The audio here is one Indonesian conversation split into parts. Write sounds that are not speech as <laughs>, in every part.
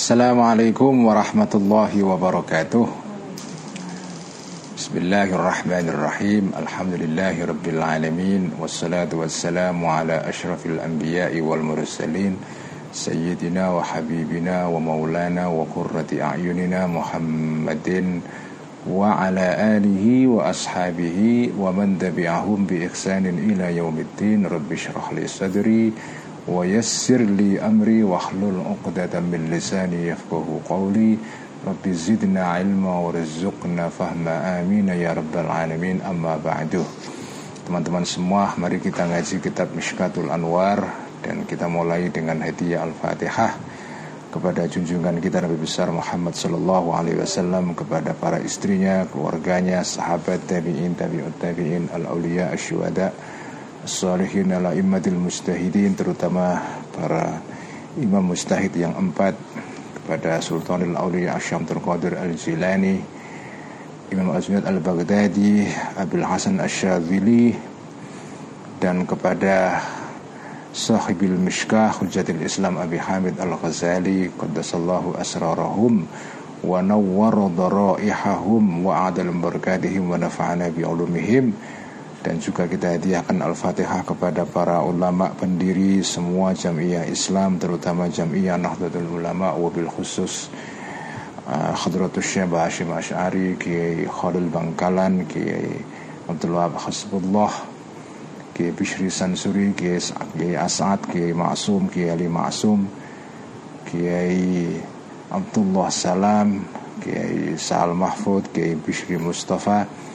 السلام عليكم ورحمة الله وبركاته. بسم الله الرحمن الرحيم. الحمد لله رب العالمين والصلاة والسلام على أشرف الأنبياء والمرسلين سيدنا وحبيبنا ومولانا وقرة أعيننا محمد وعلى آله وأصحابه ومن تبعهم بإحسان إلى يوم الدين. رب اشرح لي صدري ويسر لي أمري واحلل عقدة من لساني يفقه قولي رب زدنا علما ورزقنا فهما آمين يا رب العالمين أما بعد Teman-teman semua, mari kita ngaji kitab Mishkatul Anwar Dan kita mulai dengan hadiah Al-Fatihah Kepada junjungan kita Nabi besar Muhammad Sallallahu Alaihi Wasallam Kepada para istrinya, keluarganya, sahabat, tabi'in, tabi'ut, tabi'in, al-awliya, asyuhada' salihin ala immatil mustahidin terutama para imam mustahid yang empat kepada Sultanul Auliya Asyamtul Qadir Al-Jilani Imam Azmiyat Al-Baghdadi Abil Hasan Asyadzili dan kepada Sahibil Mishkah Hujjatil Islam Abi Hamid Al-Ghazali Qaddasallahu asrarahum wa nawwara daraihahum wa adal barakatihim wa nafa'ana bi ulumihim dan juga kita hadiahkan Al-Fatihah kepada para ulama pendiri semua jamiah Islam terutama jamiah Nahdlatul Ulama wabil khusus uh, Khadratus Syekh Hashim Asy'ari Kiai Khalil Bangkalan Kiai Abdul Wahab Hasbullah Kiai Bishri Sansuri Kiai, As'ad Kiai Ma'sum Kiai Ali Ma'sum Kiai Abdullah Salam Kiai Sa'al Mahfud Kiai Bishri Mustafa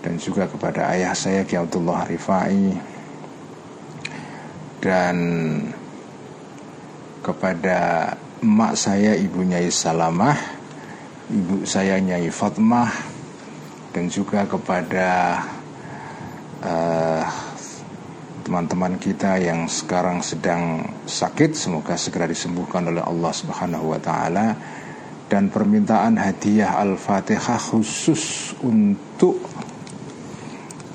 dan juga kepada ayah saya Ki Abdullah Rifai. Dan kepada emak saya Ibu Nyai Salamah ibu saya Nyai Fatmah dan juga kepada eh, teman-teman kita yang sekarang sedang sakit semoga segera disembuhkan oleh Allah Subhanahu wa taala. Dan permintaan hadiah Al-Fatihah khusus untuk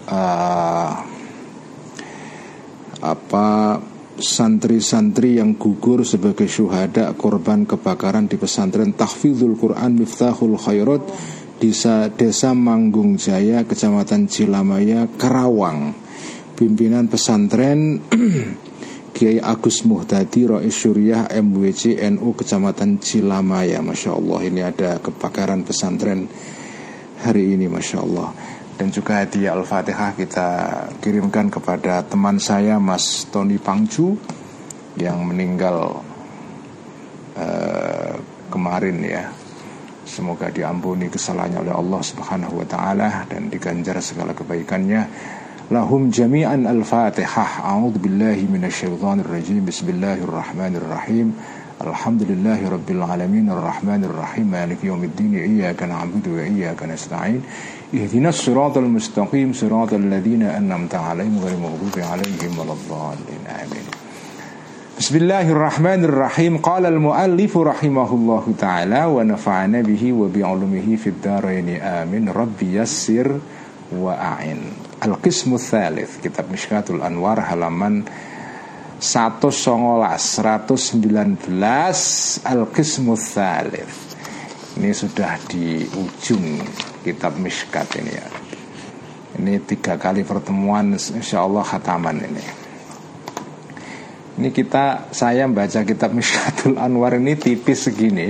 uh, apa santri-santri yang gugur sebagai syuhada korban kebakaran di pesantren Tahfidzul Quran Miftahul Khairat di desa Manggung Jaya, Kecamatan Cilamaya, Karawang. Pimpinan pesantren <clears throat> Kiai Agus Muhtadi Rois Syuriah MWC NU Kecamatan Cilamaya Masya Allah ini ada kebakaran pesantren hari ini Masya Allah dan juga hadiah Al-Fatihah kita kirimkan kepada teman saya Mas Tony Pangju yang meninggal uh, kemarin ya. Semoga diampuni kesalahannya oleh Allah Subhanahu wa taala dan diganjar segala kebaikannya. Lahum jami'an al-Fatihah. A'udzu billahi minasyaitonir rajim. Bismillahirrahmanirrahim. Alhamdulillahi rabbil alamin arrahmanir rahim maliki yaumiddin iyyaka na'budu wa iyyaka nasta'in اهدنا الصراط المستقيم صراط الذين أنعمت عليهم غير المغضوب عليهم ولا الضالين. آمين. بسم الله الرحمن الرحيم. قال المؤلف رحمه الله تعالى ونفعنا به وبعلمه في الدارين. آمين. ربي يسر وأعن القسم الثالث كتاب مشكات الأنوار halaman 119 119 Al-Qismu Thalith Ini sudah di ujung kitab Mishkat ini ya. Ini tiga kali pertemuan insya Allah khataman ini. Ini kita, saya membaca kitab Mishkatul Anwar ini tipis segini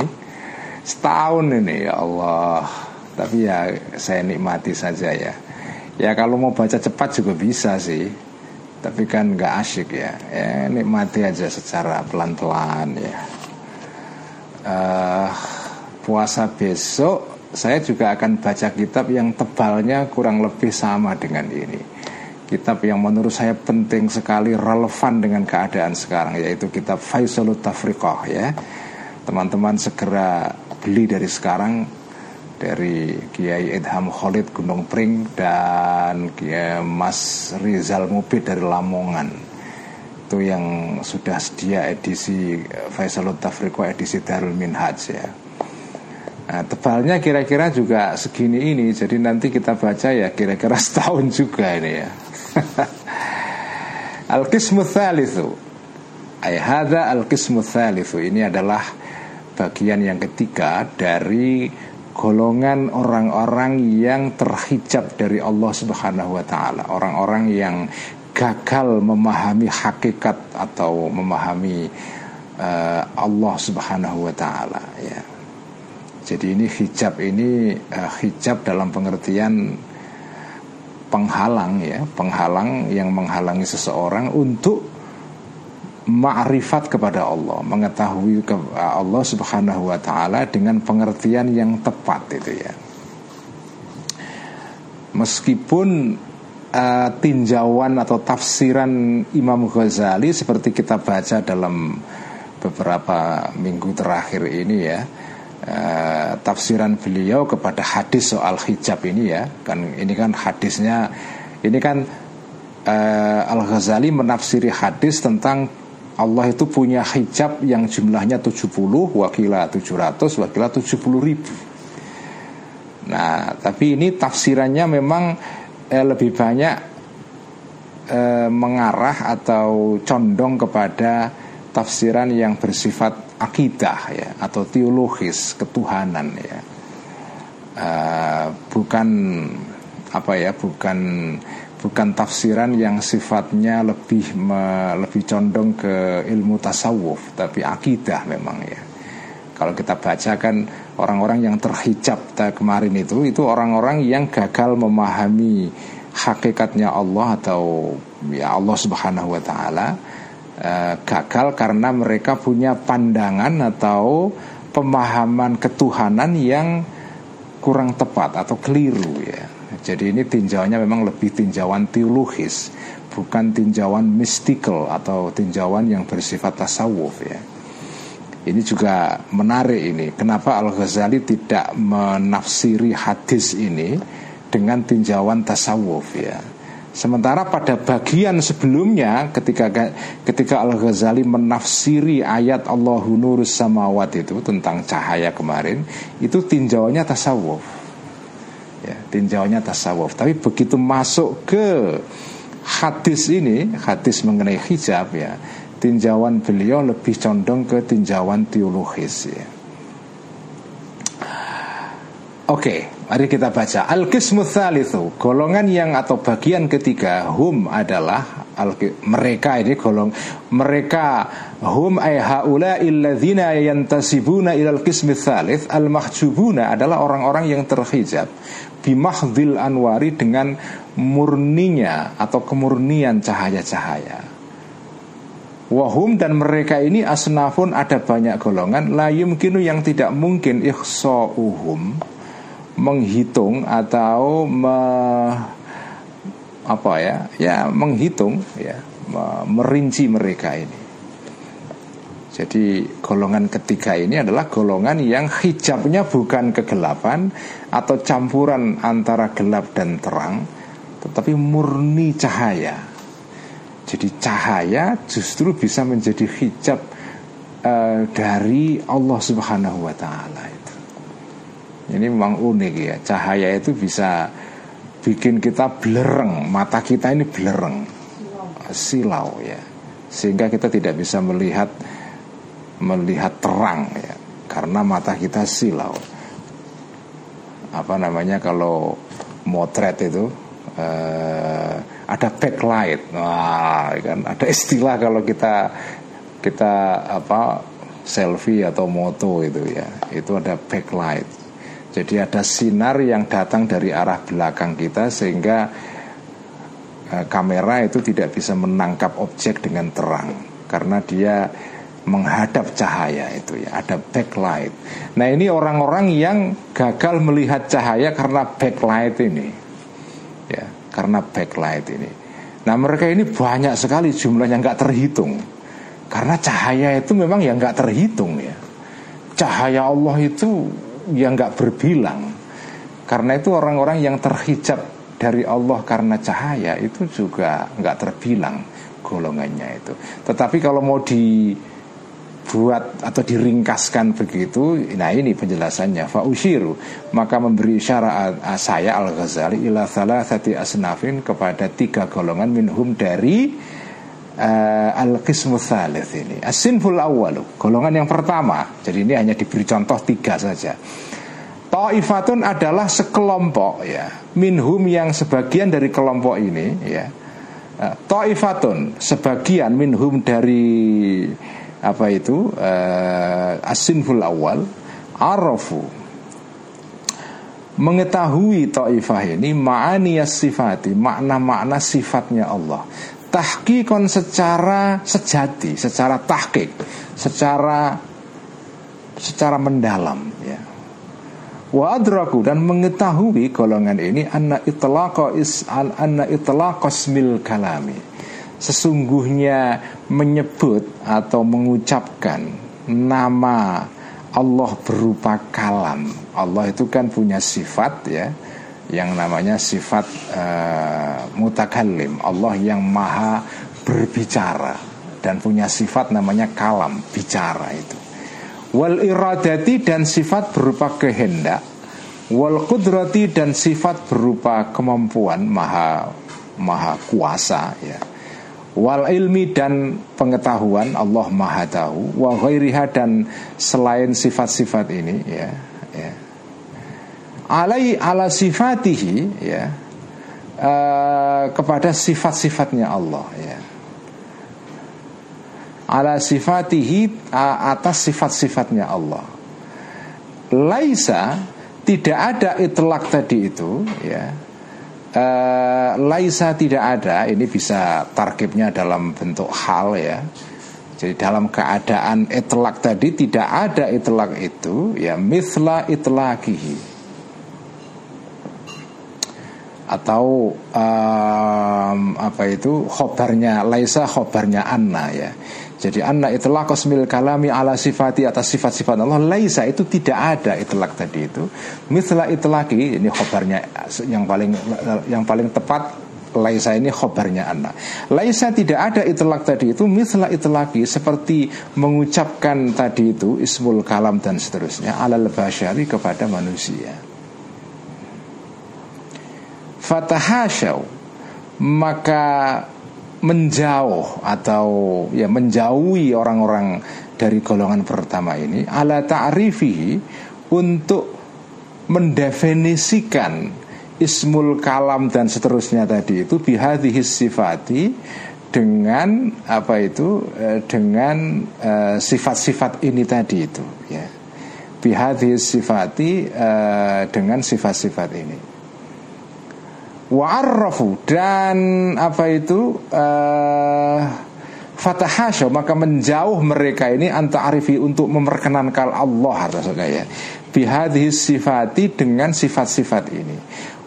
Setahun ini ya Allah. Tapi ya saya nikmati saja ya. Ya kalau mau baca cepat juga bisa sih Tapi kan nggak asyik ya Ya nikmati aja secara pelan-pelan ya uh, puasa besok saya juga akan baca kitab yang tebalnya kurang lebih sama dengan ini. Kitab yang menurut saya penting sekali relevan dengan keadaan sekarang yaitu kitab Faisalut Tafriqah ya. Teman-teman segera beli dari sekarang dari Kiai Edham Khalid Gunung Pring dan Kiai Mas Rizal Mubid dari Lamongan. Itu yang sudah sedia edisi Faisalut Tafriqah edisi Darul Minhaj ya. Nah, tebalnya kira-kira juga segini ini, jadi nanti kita baca ya kira-kira <laughs> setahun juga ini ya. <laughs> Al-Qismu Thalithu. Ay hadha al-Qismu Thalithu. Ini adalah bagian yang ketiga dari golongan orang-orang yang terhijab dari Allah Subhanahu wa taala, orang-orang yang gagal memahami hakikat atau memahami uh, Allah Subhanahu wa taala ya. Jadi ini hijab ini uh, hijab dalam pengertian penghalang ya, penghalang yang menghalangi seseorang untuk ma'rifat kepada Allah, mengetahui ke Allah Subhanahu wa taala dengan pengertian yang tepat itu ya. Meskipun uh, tinjauan atau tafsiran Imam Ghazali seperti kita baca dalam beberapa minggu terakhir ini ya uh, tafsiran beliau kepada hadis soal hijab ini ya kan ini kan hadisnya ini kan uh, Al Ghazali menafsiri hadis tentang Allah itu punya hijab yang jumlahnya 70 wakila 700 wakila 70 ribu. Nah tapi ini tafsirannya memang eh, lebih banyak eh, mengarah atau condong kepada tafsiran yang bersifat akidah ya atau teologis ketuhanan ya. Uh, bukan apa ya bukan bukan tafsiran yang sifatnya lebih me, lebih condong ke ilmu tasawuf tapi akidah memang ya kalau kita baca kan orang-orang yang terhijab kemarin itu itu orang-orang yang gagal memahami hakikatnya Allah atau ya Allah Subhanahu wa taala Eh, gagal karena mereka punya pandangan atau pemahaman ketuhanan yang kurang tepat atau keliru ya. Jadi ini tinjauannya memang lebih tinjauan teologis, bukan tinjauan mystical atau tinjauan yang bersifat tasawuf ya. Ini juga menarik ini. Kenapa Al Ghazali tidak menafsiri hadis ini dengan tinjauan tasawuf ya? Sementara pada bagian sebelumnya ketika ketika Al Ghazali menafsiri ayat Allahu nurus samawat itu tentang cahaya kemarin itu tinjauannya tasawuf. Ya, tinjauannya tasawuf. Tapi begitu masuk ke hadis ini, hadis mengenai hijab ya, tinjauan beliau lebih condong ke tinjauan teologis ya. Oke, mari kita baca Al-Qismu Thalithu Golongan yang atau bagian ketiga Hum adalah al Mereka ini golong Mereka Hum ay haula illadzina yantasibuna ilal qismi thalith Al-mahjubuna adalah orang-orang yang terhijab Bimahdil anwari dengan murninya Atau kemurnian cahaya-cahaya. Wahum dan mereka ini asnafun ada banyak golongan. La yumkinu yang tidak mungkin ikhsa'uhum menghitung atau me, apa ya ya menghitung ya merinci mereka ini jadi golongan ketiga ini adalah golongan yang hijabnya bukan kegelapan atau campuran antara gelap dan terang tetapi murni cahaya. Jadi cahaya justru bisa menjadi hijab uh, dari Allah Subhanahu wa taala ini memang unik ya Cahaya itu bisa bikin kita belereng Mata kita ini belereng Silau ya. Sehingga kita tidak bisa melihat Melihat terang ya. Karena mata kita silau. Apa namanya kalau Motret itu eh, Ada backlight. Wah kan Ada istilah kalau kita Kita apa selfie atau moto itu ya. Itu ada backlight. Jadi ada sinar yang datang dari arah belakang kita sehingga e, kamera itu tidak bisa menangkap objek dengan terang. Karena dia menghadap cahaya itu ya ada backlight. Nah ini orang-orang yang gagal melihat cahaya karena backlight ini, ya karena backlight ini. Nah mereka ini banyak sekali jumlahnya nggak terhitung karena cahaya itu memang yang nggak terhitung ya. Cahaya Allah itu yang nggak berbilang. Karena itu orang-orang yang terhijab dari Allah karena cahaya itu juga nggak terbilang golongannya itu. Tetapi kalau mau dibuat atau diringkaskan begitu, nah ini penjelasannya. Faushiru maka memberi syarat saya Al Ghazali ila salah sati asnafin kepada tiga golongan minhum dari uh, al-qismu thalith ini. As-sinful awalu Golongan yang pertama. Jadi ini hanya diberi contoh tiga saja. Ta'ifatun adalah sekelompok ya. Minhum yang sebagian dari kelompok ini ya. Ta'ifatun Sebagian minhum dari Apa itu uh, As-sinful awal Arafu Mengetahui ta'ifah ini Ma'aniyas sifati Makna-makna sifatnya Allah tahkikon secara sejati, secara tahkik, secara secara mendalam ya. Wa adraku dan mengetahui golongan ini anna itlaqa is anna itlaqa ismil kalami. Sesungguhnya menyebut atau mengucapkan nama Allah berupa kalam. Allah itu kan punya sifat ya yang namanya sifat uh, mutakallim. Allah yang maha berbicara dan punya sifat namanya kalam bicara itu. Wal iradati dan sifat berupa kehendak. Wal kudrati dan sifat berupa kemampuan maha maha kuasa ya wal ilmi dan pengetahuan Allah maha tahu. Wa ghairiha dan selain sifat-sifat ini ya ya. Alai ala sifatihi ya uh, kepada sifat-sifatnya Allah ya. Ala sifatihi uh, atas sifat-sifatnya Allah. Laisa tidak ada itlak tadi itu ya uh, laisa tidak ada ini bisa tarkibnya dalam bentuk hal ya. Jadi dalam keadaan itlak tadi tidak ada itlak itu ya mithla itlakihi atau um, apa itu khobarnya laisa khobarnya anna ya jadi anna itulah kosmil kalami ala sifati atas sifat-sifat Allah laisa itu tidak ada itlak tadi itu. Misla itlaki ini khobarnya yang paling yang paling tepat laisa ini khobarnya anna. Laisa tidak ada itlak tadi itu misla itlaki seperti mengucapkan tadi itu ismul kalam dan seterusnya ala basyari kepada manusia. Fatahasyaw maka menjauh atau ya menjauhi orang-orang dari golongan pertama ini ala ta'rifihi untuk mendefinisikan ismul kalam dan seterusnya tadi itu bihadhihi sifati dengan apa itu eh, dengan eh, sifat-sifat ini tadi itu ya. Bihadhihi sifati uh, dengan sifat-sifat ini wa'arrafu. Dan apa itu? Uh, fatahasya maka menjauh mereka ini anta arifi untuk memperkenankan Allah maksudnya ya. Bihadhi sifati dengan sifat-sifat ini.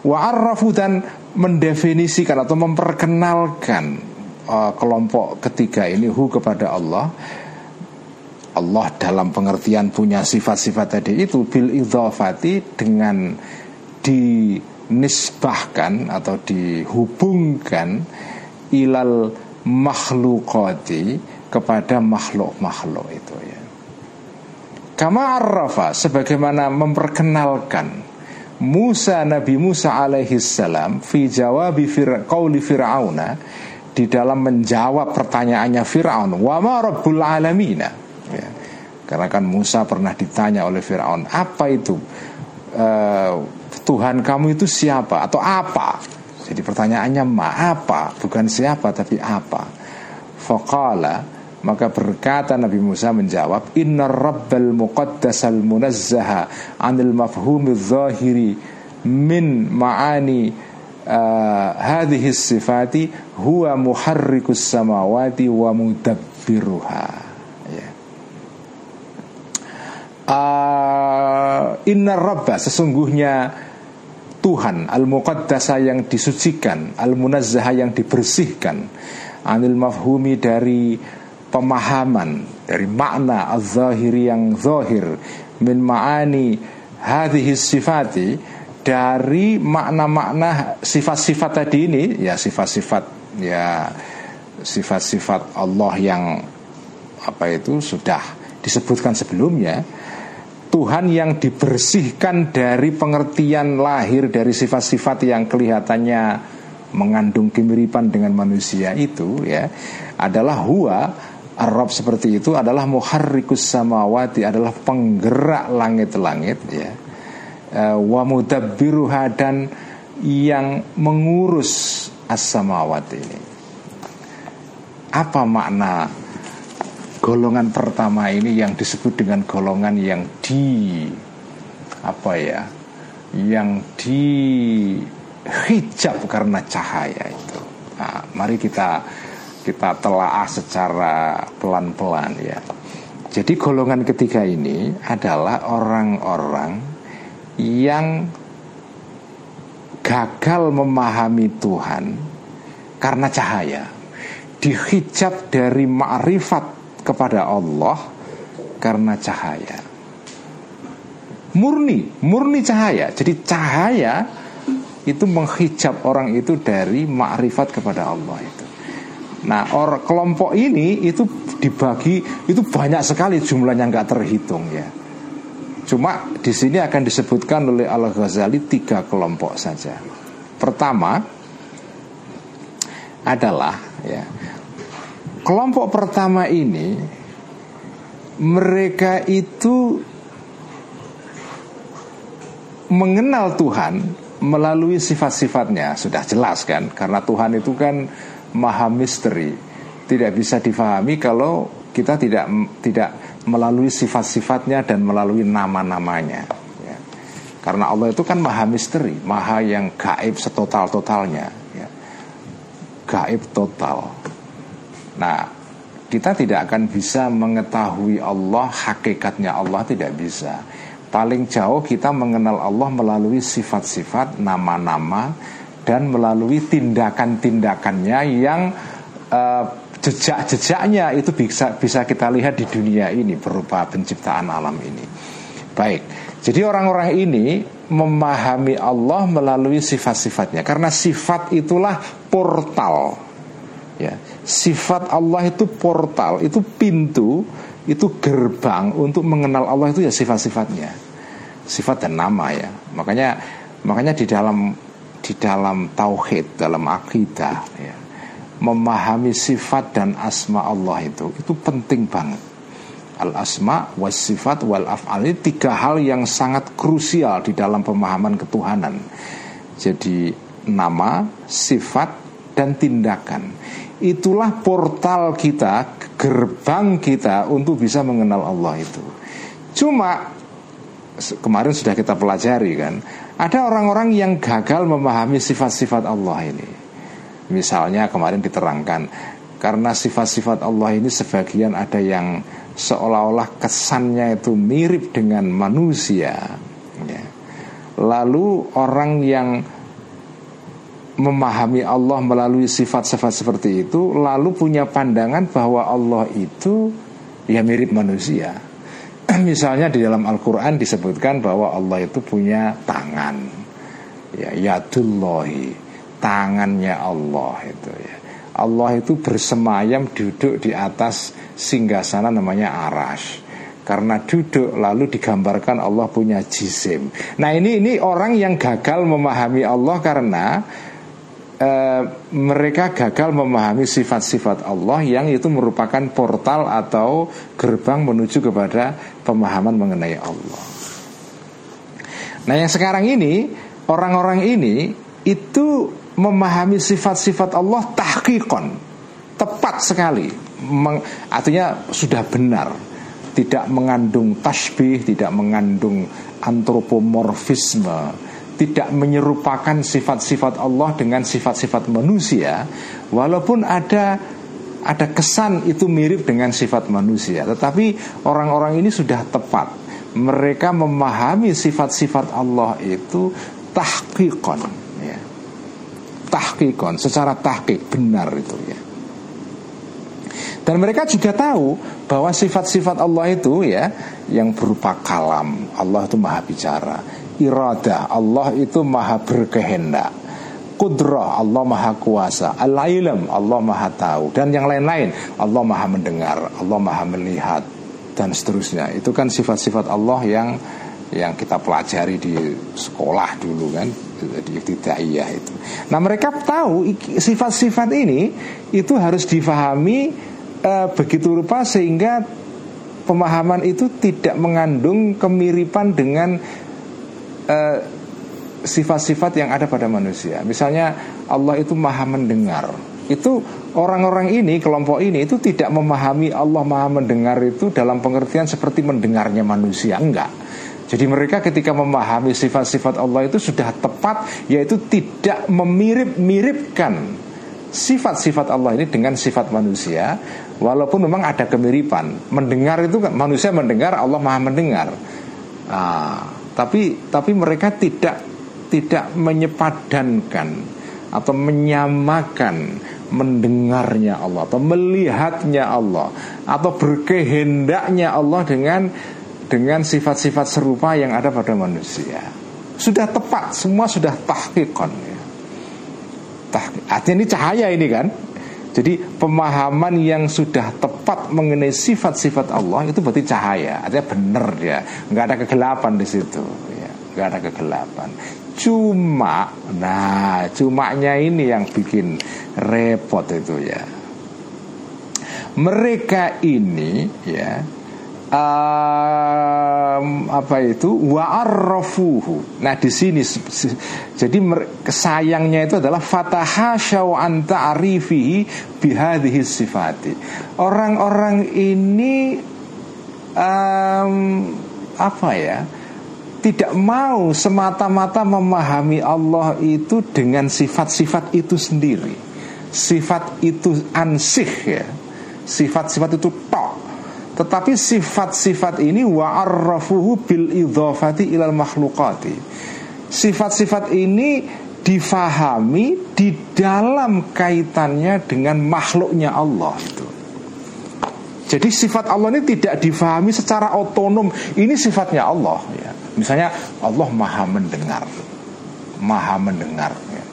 Wa'arrafu dan mendefinisikan atau memperkenalkan uh, kelompok ketiga ini hu kepada Allah. Allah dalam pengertian punya sifat-sifat tadi itu bil idhafati dengan di dinisbahkan atau dihubungkan ilal makhlukati kepada makhluk-makhluk itu ya. Kama arrafa sebagaimana memperkenalkan Musa Nabi Musa alaihi salam fi jawabi fir, qauli fir'auna di dalam menjawab pertanyaannya Fir'aun wa ma rabbul alamina ya. Karena kan Musa pernah ditanya oleh Fir'aun apa itu uh, Tuhan kamu itu siapa atau apa? Jadi pertanyaannya ma apa? Bukan siapa tapi apa? Faqala maka berkata Nabi Musa menjawab Inna rabbal muqaddasal munazzaha Anil mafhumi zahiri Min ma'ani uh, sifati Huwa muharrikus samawati Wa mudabbiruha ya. uh, Inna rabba Sesungguhnya Tuhan Al-Muqaddasa yang disucikan Al-Munazzaha yang dibersihkan Anil mafhumi dari pemahaman Dari makna al-zahiri yang zahir Min ma'ani hadhihi sifati Dari makna-makna sifat-sifat tadi ini Ya sifat-sifat Ya sifat-sifat Allah yang Apa itu sudah disebutkan sebelumnya Tuhan yang dibersihkan dari pengertian lahir dari sifat-sifat yang kelihatannya mengandung kemiripan dengan manusia itu ya adalah huwa. Arab seperti itu adalah muharrikus samawati adalah penggerak langit-langit ya. Eh, wa mudabbiruha dan yang mengurus as-samawati ini. Apa makna golongan pertama ini yang disebut dengan golongan yang di apa ya yang di hijab karena cahaya itu nah, mari kita kita telaah secara pelan-pelan ya. Jadi golongan ketiga ini adalah orang-orang yang gagal memahami Tuhan karena cahaya. Dihijab dari ma'rifat kepada Allah karena cahaya. Murni, murni cahaya. Jadi cahaya itu menghijab orang itu dari ma'rifat kepada Allah itu. Nah, or kelompok ini itu dibagi itu banyak sekali jumlahnya nggak terhitung ya. Cuma di sini akan disebutkan oleh Al Ghazali tiga kelompok saja. Pertama adalah ya kelompok pertama ini mereka itu mengenal Tuhan melalui sifat-sifatnya. Sudah jelas kan karena Tuhan itu kan maha misteri. Tidak bisa difahami kalau kita tidak tidak melalui sifat-sifatnya dan melalui nama-namanya. Ya. karena Allah itu kan maha misteri maha yang gaib setotal totalnya ya. gaib total nah kita tidak akan bisa mengetahui Allah hakikatnya Allah tidak bisa paling jauh kita mengenal Allah melalui sifat-sifat nama-nama dan melalui tindakan-tindakannya yang uh, jejak-jejaknya itu bisa bisa kita lihat di dunia ini berupa penciptaan alam ini. Baik, jadi orang-orang ini memahami Allah melalui sifat-sifatnya karena sifat itulah portal. Ya, sifat Allah itu portal, itu pintu, itu gerbang untuk mengenal Allah itu ya sifat-sifatnya. Sifat dan nama ya. Makanya makanya di dalam di dalam tauhid, dalam akidah ya. Memahami sifat dan asma Allah itu Itu penting banget Al asma, was sifat, wal af'al Ini tiga hal yang sangat krusial Di dalam pemahaman ketuhanan Jadi nama, sifat, dan tindakan Itulah portal kita Gerbang kita Untuk bisa mengenal Allah itu Cuma Kemarin sudah kita pelajari kan ada orang-orang yang gagal memahami sifat-sifat Allah ini. Misalnya kemarin diterangkan karena sifat-sifat Allah ini sebagian ada yang seolah-olah kesannya itu mirip dengan manusia. Ya. Lalu orang yang memahami Allah melalui sifat-sifat seperti itu, lalu punya pandangan bahwa Allah itu ya mirip manusia. <clears throat> misalnya di dalam Al-Quran disebutkan bahwa Allah itu punya tangan ya yadullahi tangannya Allah itu ya Allah itu bersemayam duduk di atas singgasana namanya arash karena duduk lalu digambarkan Allah punya jisim. Nah ini ini orang yang gagal memahami Allah karena Eh, mereka gagal memahami sifat-sifat Allah yang itu merupakan portal atau gerbang menuju kepada pemahaman mengenai Allah. Nah, yang sekarang ini orang-orang ini itu memahami sifat-sifat Allah tahqiqon, tepat sekali. Meng, artinya sudah benar, tidak mengandung tasbih, tidak mengandung antropomorfisme, tidak menyerupakan sifat-sifat Allah dengan sifat-sifat manusia walaupun ada ada kesan itu mirip dengan sifat manusia. Tetapi orang-orang ini sudah tepat. Mereka memahami sifat-sifat Allah itu tahqiqon ya. tahqiqon secara tahqiq benar itu ya. Dan mereka juga tahu bahwa sifat-sifat Allah itu ya yang berupa kalam. Allah itu maha bicara. Iradah Allah itu maha berkehendak. Kudrah Allah maha kuasa. Al-ilm Allah maha tahu. Dan yang lain-lain Allah maha mendengar Allah maha melihat Dan seterusnya. Itu kan sifat-sifat Allah yang yang kita pelajari di sekolah dulu kan di ibtidaiyah itu. Nah mereka tahu sifat-sifat ini itu harus difahami e, begitu rupa sehingga pemahaman itu tidak mengandung kemiripan dengan eh, sifat-sifat yang ada pada manusia. Misalnya Allah itu maha mendengar. Itu orang-orang ini, kelompok ini itu tidak memahami Allah maha mendengar itu dalam pengertian seperti mendengarnya manusia. Enggak jadi mereka ketika memahami sifat-sifat Allah itu sudah tepat Yaitu tidak memirip-miripkan Sifat-sifat Allah ini dengan sifat manusia Walaupun memang ada kemiripan Mendengar itu kan manusia mendengar Allah maha mendengar nah, Tapi tapi mereka tidak tidak menyepadankan Atau menyamakan mendengarnya Allah atau melihatnya Allah atau berkehendaknya Allah dengan dengan sifat-sifat serupa yang ada pada manusia. Sudah tepat, semua sudah tahqiqan ya. Tahqiq. Artinya ini cahaya ini kan. Jadi pemahaman yang sudah tepat mengenai sifat-sifat Allah itu berarti cahaya. Artinya benar ya, nggak ada kegelapan di situ. Ya, nggak ada kegelapan. Cuma, nah cumanya ini yang bikin repot itu ya. Mereka ini ya um, apa itu wa'arrafuhu. Nah di sini jadi sayangnya itu adalah fatahasya wa anta arifihi bihadhihi sifati. Orang-orang ini um, apa ya? Tidak mau semata-mata memahami Allah itu dengan sifat-sifat itu sendiri. Sifat itu ansih ya. Sifat-sifat itu tok tetapi sifat-sifat ini wa'arrafuhu bil idhafati ilal makhlukati Sifat-sifat ini difahami di dalam kaitannya dengan makhluknya Allah itu. Jadi sifat Allah ini tidak difahami secara otonom. Ini sifatnya Allah. Ya. Misalnya Allah maha mendengar, maha mendengar. Ya.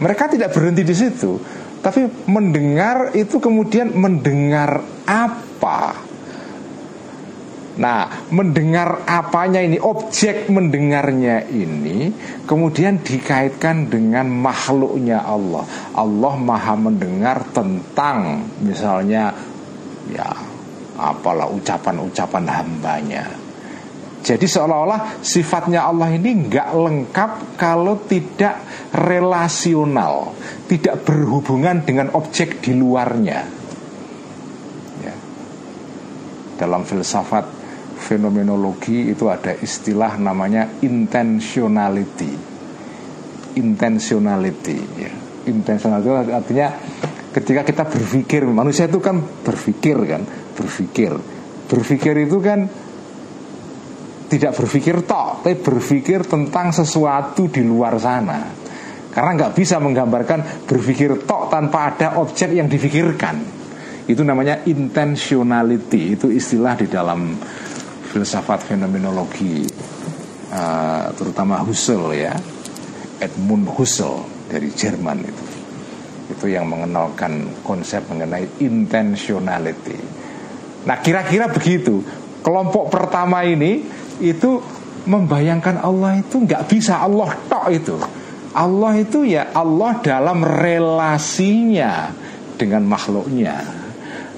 Mereka tidak berhenti di situ. Tapi mendengar itu kemudian mendengar apa? Nah, mendengar apanya ini, objek mendengarnya ini kemudian dikaitkan dengan makhluknya Allah. Allah Maha mendengar tentang misalnya ya apalah ucapan-ucapan hambanya. Jadi seolah-olah sifatnya Allah ini nggak lengkap kalau tidak relasional, tidak berhubungan dengan objek di luarnya. Ya. Dalam filsafat fenomenologi itu ada istilah namanya intentionality. Intentionality, ya. Intentionality artinya ketika kita berpikir, manusia itu kan berpikir kan, berpikir, berpikir itu kan tidak berpikir tok, tapi berpikir tentang sesuatu di luar sana. Karena nggak bisa menggambarkan berpikir tok tanpa ada objek yang difikirkan. Itu namanya intentionality. Itu istilah di dalam filsafat fenomenologi, uh, terutama Husserl ya, Edmund Husserl dari Jerman itu. Itu yang mengenalkan konsep mengenai intentionality. Nah kira-kira begitu. Kelompok pertama ini itu membayangkan Allah itu nggak bisa Allah tok itu Allah itu ya Allah dalam relasinya dengan makhluknya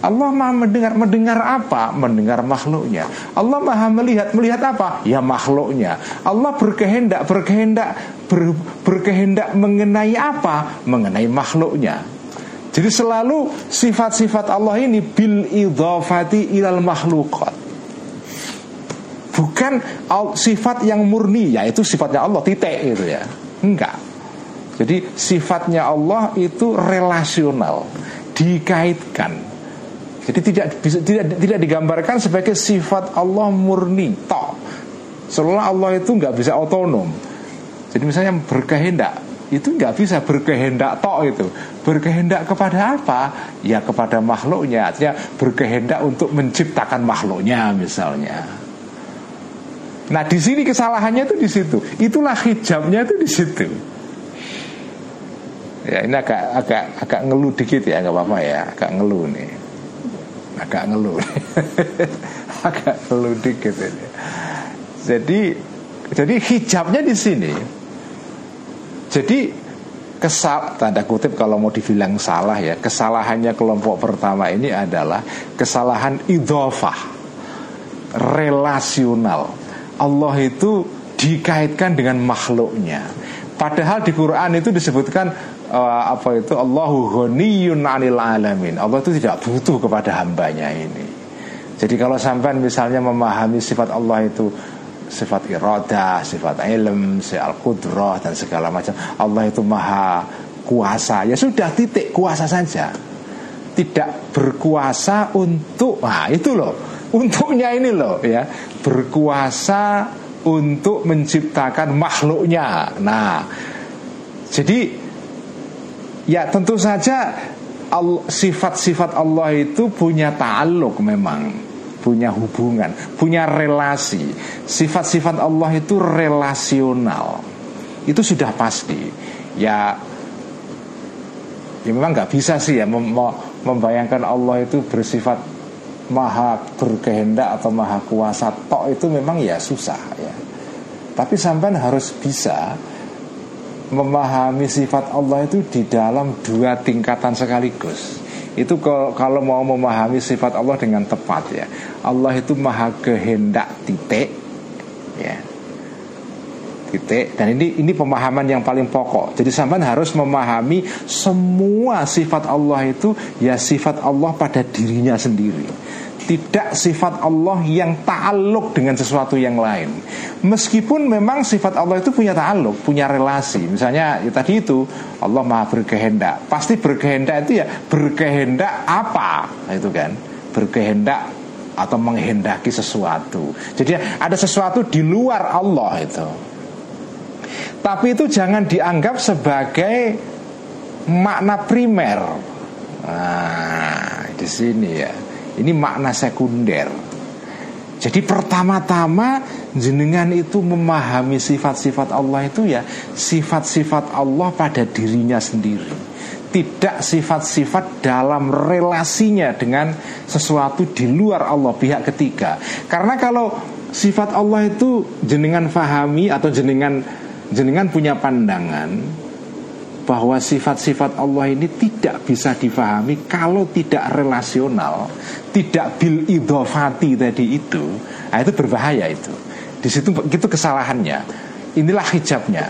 Allah maha mendengar Mendengar apa? Mendengar makhluknya Allah maha melihat Melihat apa? Ya makhluknya Allah berkehendak Berkehendak ber, Berkehendak mengenai apa? Mengenai makhluknya Jadi selalu sifat-sifat Allah ini Bil idhafati ilal makhlukat bukan sifat yang murni yaitu sifatnya Allah titik itu ya. Enggak. Jadi sifatnya Allah itu relasional dikaitkan. Jadi tidak bisa tidak tidak digambarkan sebagai sifat Allah murni toh. Seolah Allah itu nggak bisa otonom. Jadi misalnya berkehendak itu nggak bisa berkehendak tok itu. Berkehendak kepada apa? Ya kepada makhluknya. Artinya berkehendak untuk menciptakan makhluknya misalnya Nah di sini kesalahannya itu di situ. Itulah hijabnya itu di situ. Ya ini agak agak agak ngeluh dikit ya nggak apa-apa ya agak ngeluh nih agak ngeluh <laughs> agak ngeluh dikit ini. Jadi jadi hijabnya di sini. Jadi kesal tanda kutip kalau mau dibilang salah ya kesalahannya kelompok pertama ini adalah kesalahan idofah relasional Allah itu dikaitkan dengan makhluknya padahal di Quran itu disebutkan uh, apa itu Allahu ghaniyun 'anil alamin Allah itu tidak butuh kepada hambanya ini jadi kalau sampai misalnya memahami sifat Allah itu sifat iradah, sifat ilm, sifat kudrah dan segala macam. Allah itu maha kuasa. Ya sudah titik kuasa saja. Tidak berkuasa untuk nah itu loh. Untuknya ini loh ya. Berkuasa untuk menciptakan makhluknya. Nah, jadi ya tentu saja sifat-sifat Allah itu punya ta'aluk memang punya hubungan, punya relasi. Sifat-sifat Allah itu relasional. Itu sudah pasti. Ya ya memang nggak bisa sih ya mem membayangkan Allah itu bersifat maha berkehendak atau maha kuasa tok itu memang ya susah ya. Tapi sampai harus bisa memahami sifat Allah itu di dalam dua tingkatan sekaligus. Itu kalau mau memahami sifat Allah dengan tepat ya Allah itu maha kehendak titik ya titik. Dan ini ini pemahaman yang paling pokok. Jadi sampai harus memahami semua sifat Allah itu ya sifat Allah pada dirinya sendiri. Tidak sifat Allah yang ta'aluk dengan sesuatu yang lain. Meskipun memang sifat Allah itu punya ta'aluk Punya relasi. Misalnya ya tadi itu Allah maha berkehendak. Pasti berkehendak itu ya berkehendak apa? Itu kan. Berkehendak atau menghendaki sesuatu. Jadi ada sesuatu di luar Allah itu Tapi itu jangan dianggap sebagai makna primer Nah di sini ya ini makna sekunder. Jadi pertama-tama jenengan itu memahami sifat-sifat Allah itu ya sifat-sifat Allah pada dirinya sendiri. Tidak sifat-sifat dalam relasinya dengan sesuatu di luar Allah pihak ketiga. Karena kalau sifat Allah itu jenengan fahami atau jenengan jenengan punya pandangan bahwa sifat-sifat Allah ini tidak bisa difahami kalau tidak relasional, tidak bil idofati tadi itu, nah itu berbahaya itu. Di situ itu kesalahannya. Inilah hijabnya.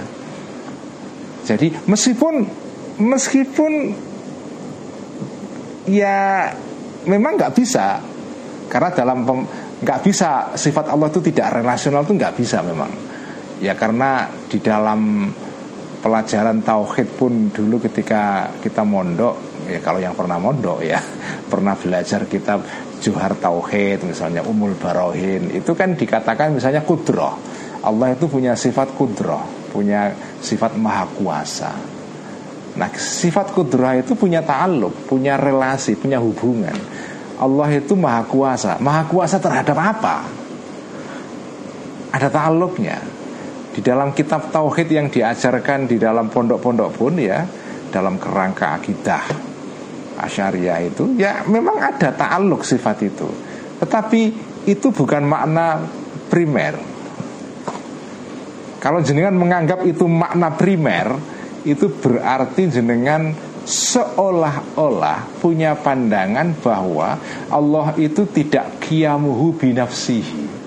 Jadi meskipun meskipun ya memang nggak bisa karena dalam nggak bisa sifat Allah itu tidak relasional itu nggak bisa memang ya karena di dalam pelajaran tauhid pun dulu ketika kita mondok ya kalau yang pernah mondok ya <laughs> pernah belajar kitab Juhar Tauhid misalnya Umul Barohin itu kan dikatakan misalnya kudroh. Allah itu punya sifat kudroh punya sifat maha kuasa. Nah sifat kudroh itu punya ta'aluk punya relasi punya hubungan. Allah itu maha kuasa. Maha kuasa terhadap apa? Ada ta'aluknya di dalam kitab tauhid yang diajarkan di dalam pondok-pondok pun ya dalam kerangka akidah asyariah itu ya memang ada ta'aluk sifat itu. Tetapi itu bukan makna primer. Kalau jenengan menganggap itu makna primer itu berarti jenengan seolah-olah punya pandangan bahwa Allah itu tidak kiamuhu binafsihi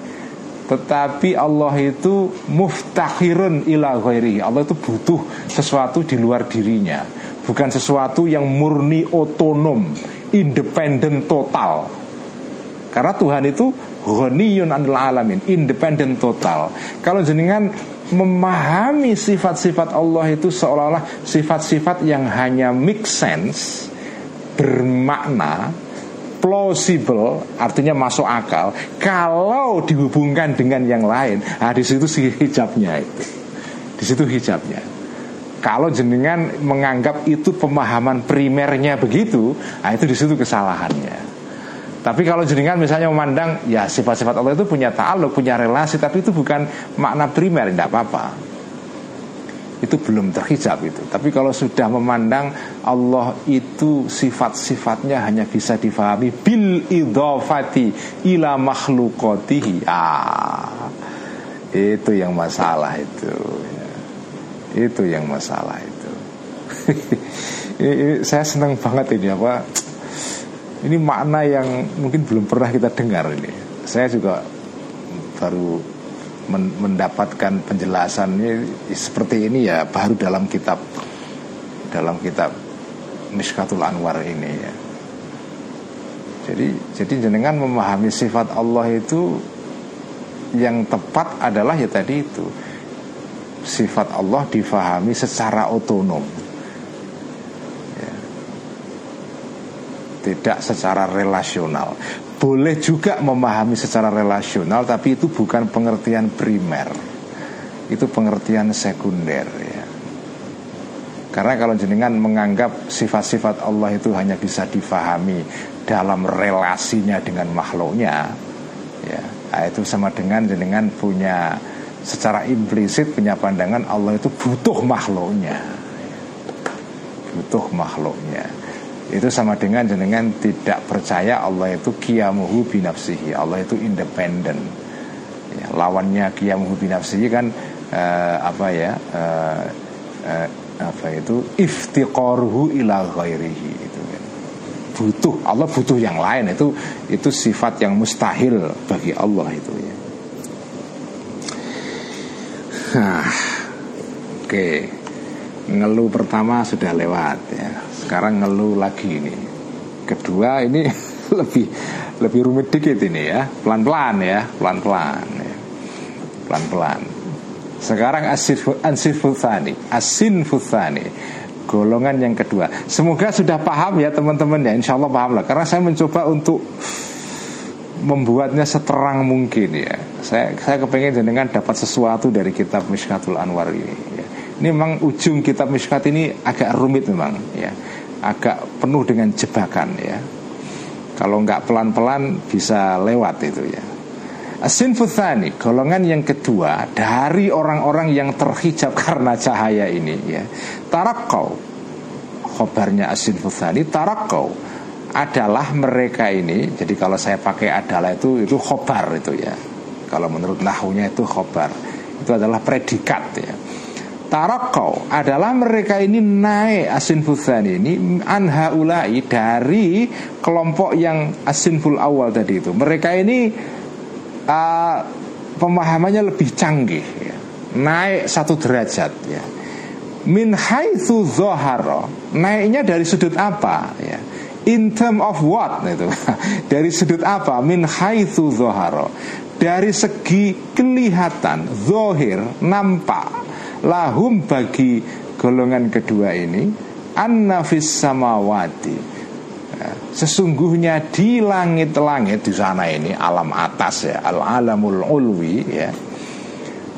tetapi Allah itu muftakhirun ila ghairi. Allah itu butuh sesuatu di luar dirinya. Bukan sesuatu yang murni otonom Independen total. Karena Tuhan itu Ghaniyun anil alamin Independen total. Kalau jenengan memahami sifat-sifat Allah itu Seolah-olah sifat-sifat yang hanya make sense Bermakna plausible artinya masuk akal kalau dihubungkan dengan yang lain nah di situ si hijabnya itu. Di situ hijabnya. Kalau jenengan menganggap itu pemahaman primernya begitu nah itu di situ kesalahannya. Tapi kalau jenengan misalnya memandang ya sifat-sifat Allah itu punya ta'aluk, punya relasi tapi itu bukan makna primer, tidak apa-apa itu belum terhijab itu. Tapi kalau sudah memandang Allah itu sifat-sifatnya hanya bisa difahami bil idhafati ila makhluqatihi. Ah. itu yang masalah itu itu yang masalah itu <laughs> saya senang banget ini apa ini makna yang mungkin belum pernah kita dengar ini saya juga baru mendapatkan penjelasannya seperti ini ya baru dalam kitab dalam kitab Miskatul Anwar ini ya. Jadi jadi jenengan memahami sifat Allah itu yang tepat adalah ya tadi itu sifat Allah difahami secara otonom tidak secara relasional. Boleh juga memahami secara relasional tapi itu bukan pengertian primer. Itu pengertian sekunder ya. Karena kalau jenengan menganggap sifat-sifat Allah itu hanya bisa difahami dalam relasinya dengan makhluknya ya nah, itu sama dengan dengan punya secara implisit punya pandangan Allah itu butuh makhluknya. Butuh makhluknya itu sama dengan jenengan tidak percaya Allah itu kiamuhu binafsihi Allah itu independen ya, lawannya kiamuhu binafsihi kan uh, apa ya uh, uh, apa itu iftiqaruhu ila ghairihi itu butuh Allah butuh yang lain itu itu sifat yang mustahil bagi Allah itu ya. Nah, oke okay. Ngeluh pertama sudah lewat ya. Sekarang ngeluh lagi ini. Kedua ini <laughs> lebih lebih rumit dikit ini ya. Pelan-pelan ya, pelan-pelan ya. Pelan-pelan. Sekarang asin futsani, asin futsani golongan yang kedua. Semoga sudah paham ya teman-teman ya, insya Allah paham lah. Karena saya mencoba untuk membuatnya seterang mungkin ya. Saya saya kepengen dengan dapat sesuatu dari kitab Mishkatul Anwar ini. Ini memang ujung kitab Mishkat ini agak rumit memang ya, agak penuh dengan jebakan ya. Kalau nggak pelan-pelan bisa lewat itu ya. Asinfuthani golongan yang kedua dari orang-orang yang terhijab <laughs> karena cahaya ini ya. Tarakau khobarnya asinfuthani tarakau adalah mereka ini. Jadi kalau saya pakai adalah itu itu khobar itu ya. Kalau menurut nahunya itu khobar itu adalah predikat ya. Tarakau adalah mereka ini naik asinfuthani ini anhaulai dari kelompok yang asinful awal tadi itu. Mereka ini uh, pemahamannya lebih canggih ya. naik satu derajat ya. Min haitsu zoharo naiknya dari sudut apa ya? In term of what <laughs> itu. Dari sudut apa? Min haitsu zoharo dari segi kelihatan zohir nampak lahum bagi golongan kedua ini annafis samawati Sesungguhnya di langit-langit di sana ini alam atas ya, al alamul ulwi ya.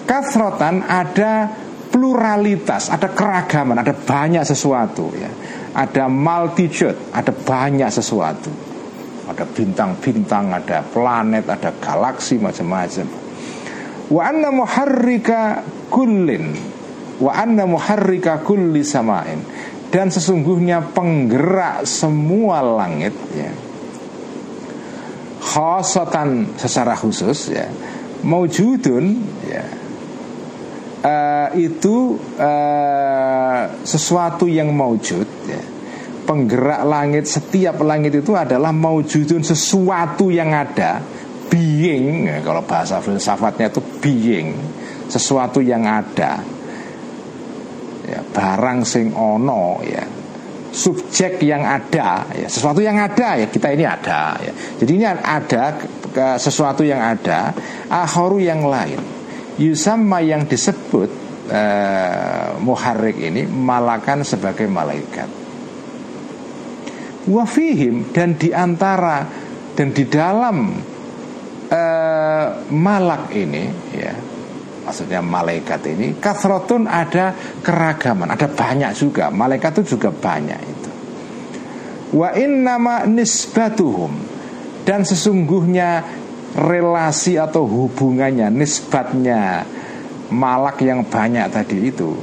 Kasrotan ada pluralitas, ada keragaman, ada banyak sesuatu ya. Ada multitude, ada banyak sesuatu. Ada bintang-bintang, ada planet, ada galaksi macam-macam. Wa anna muharrika kullin wa anna muharrika kulli samain. Dan sesungguhnya penggerak semua langit ya. Khosatan secara khusus ya. Maujudun ya. Uh, itu uh, sesuatu yang maujud ya. Penggerak langit setiap langit itu adalah maujudun sesuatu yang ada. Being ya, kalau bahasa filsafatnya itu being. Sesuatu yang ada barang sing ono ya. Subjek yang ada ya. Sesuatu yang ada ya. Kita ini ada ya. Jadi ini ada sesuatu yang ada akhoru yang lain. Yusama yang disebut uh, muharrik ini malakan sebagai malaikat. Wafihim dan di antara dan di dalam uh, malak ini ya maksudnya malaikat ini kathrotun ada keragaman ada banyak juga. Malaikat itu juga banyak itu. Wa nama nisbatuhum. Dan sesungguhnya relasi atau hubungannya nisbatnya malak yang banyak tadi itu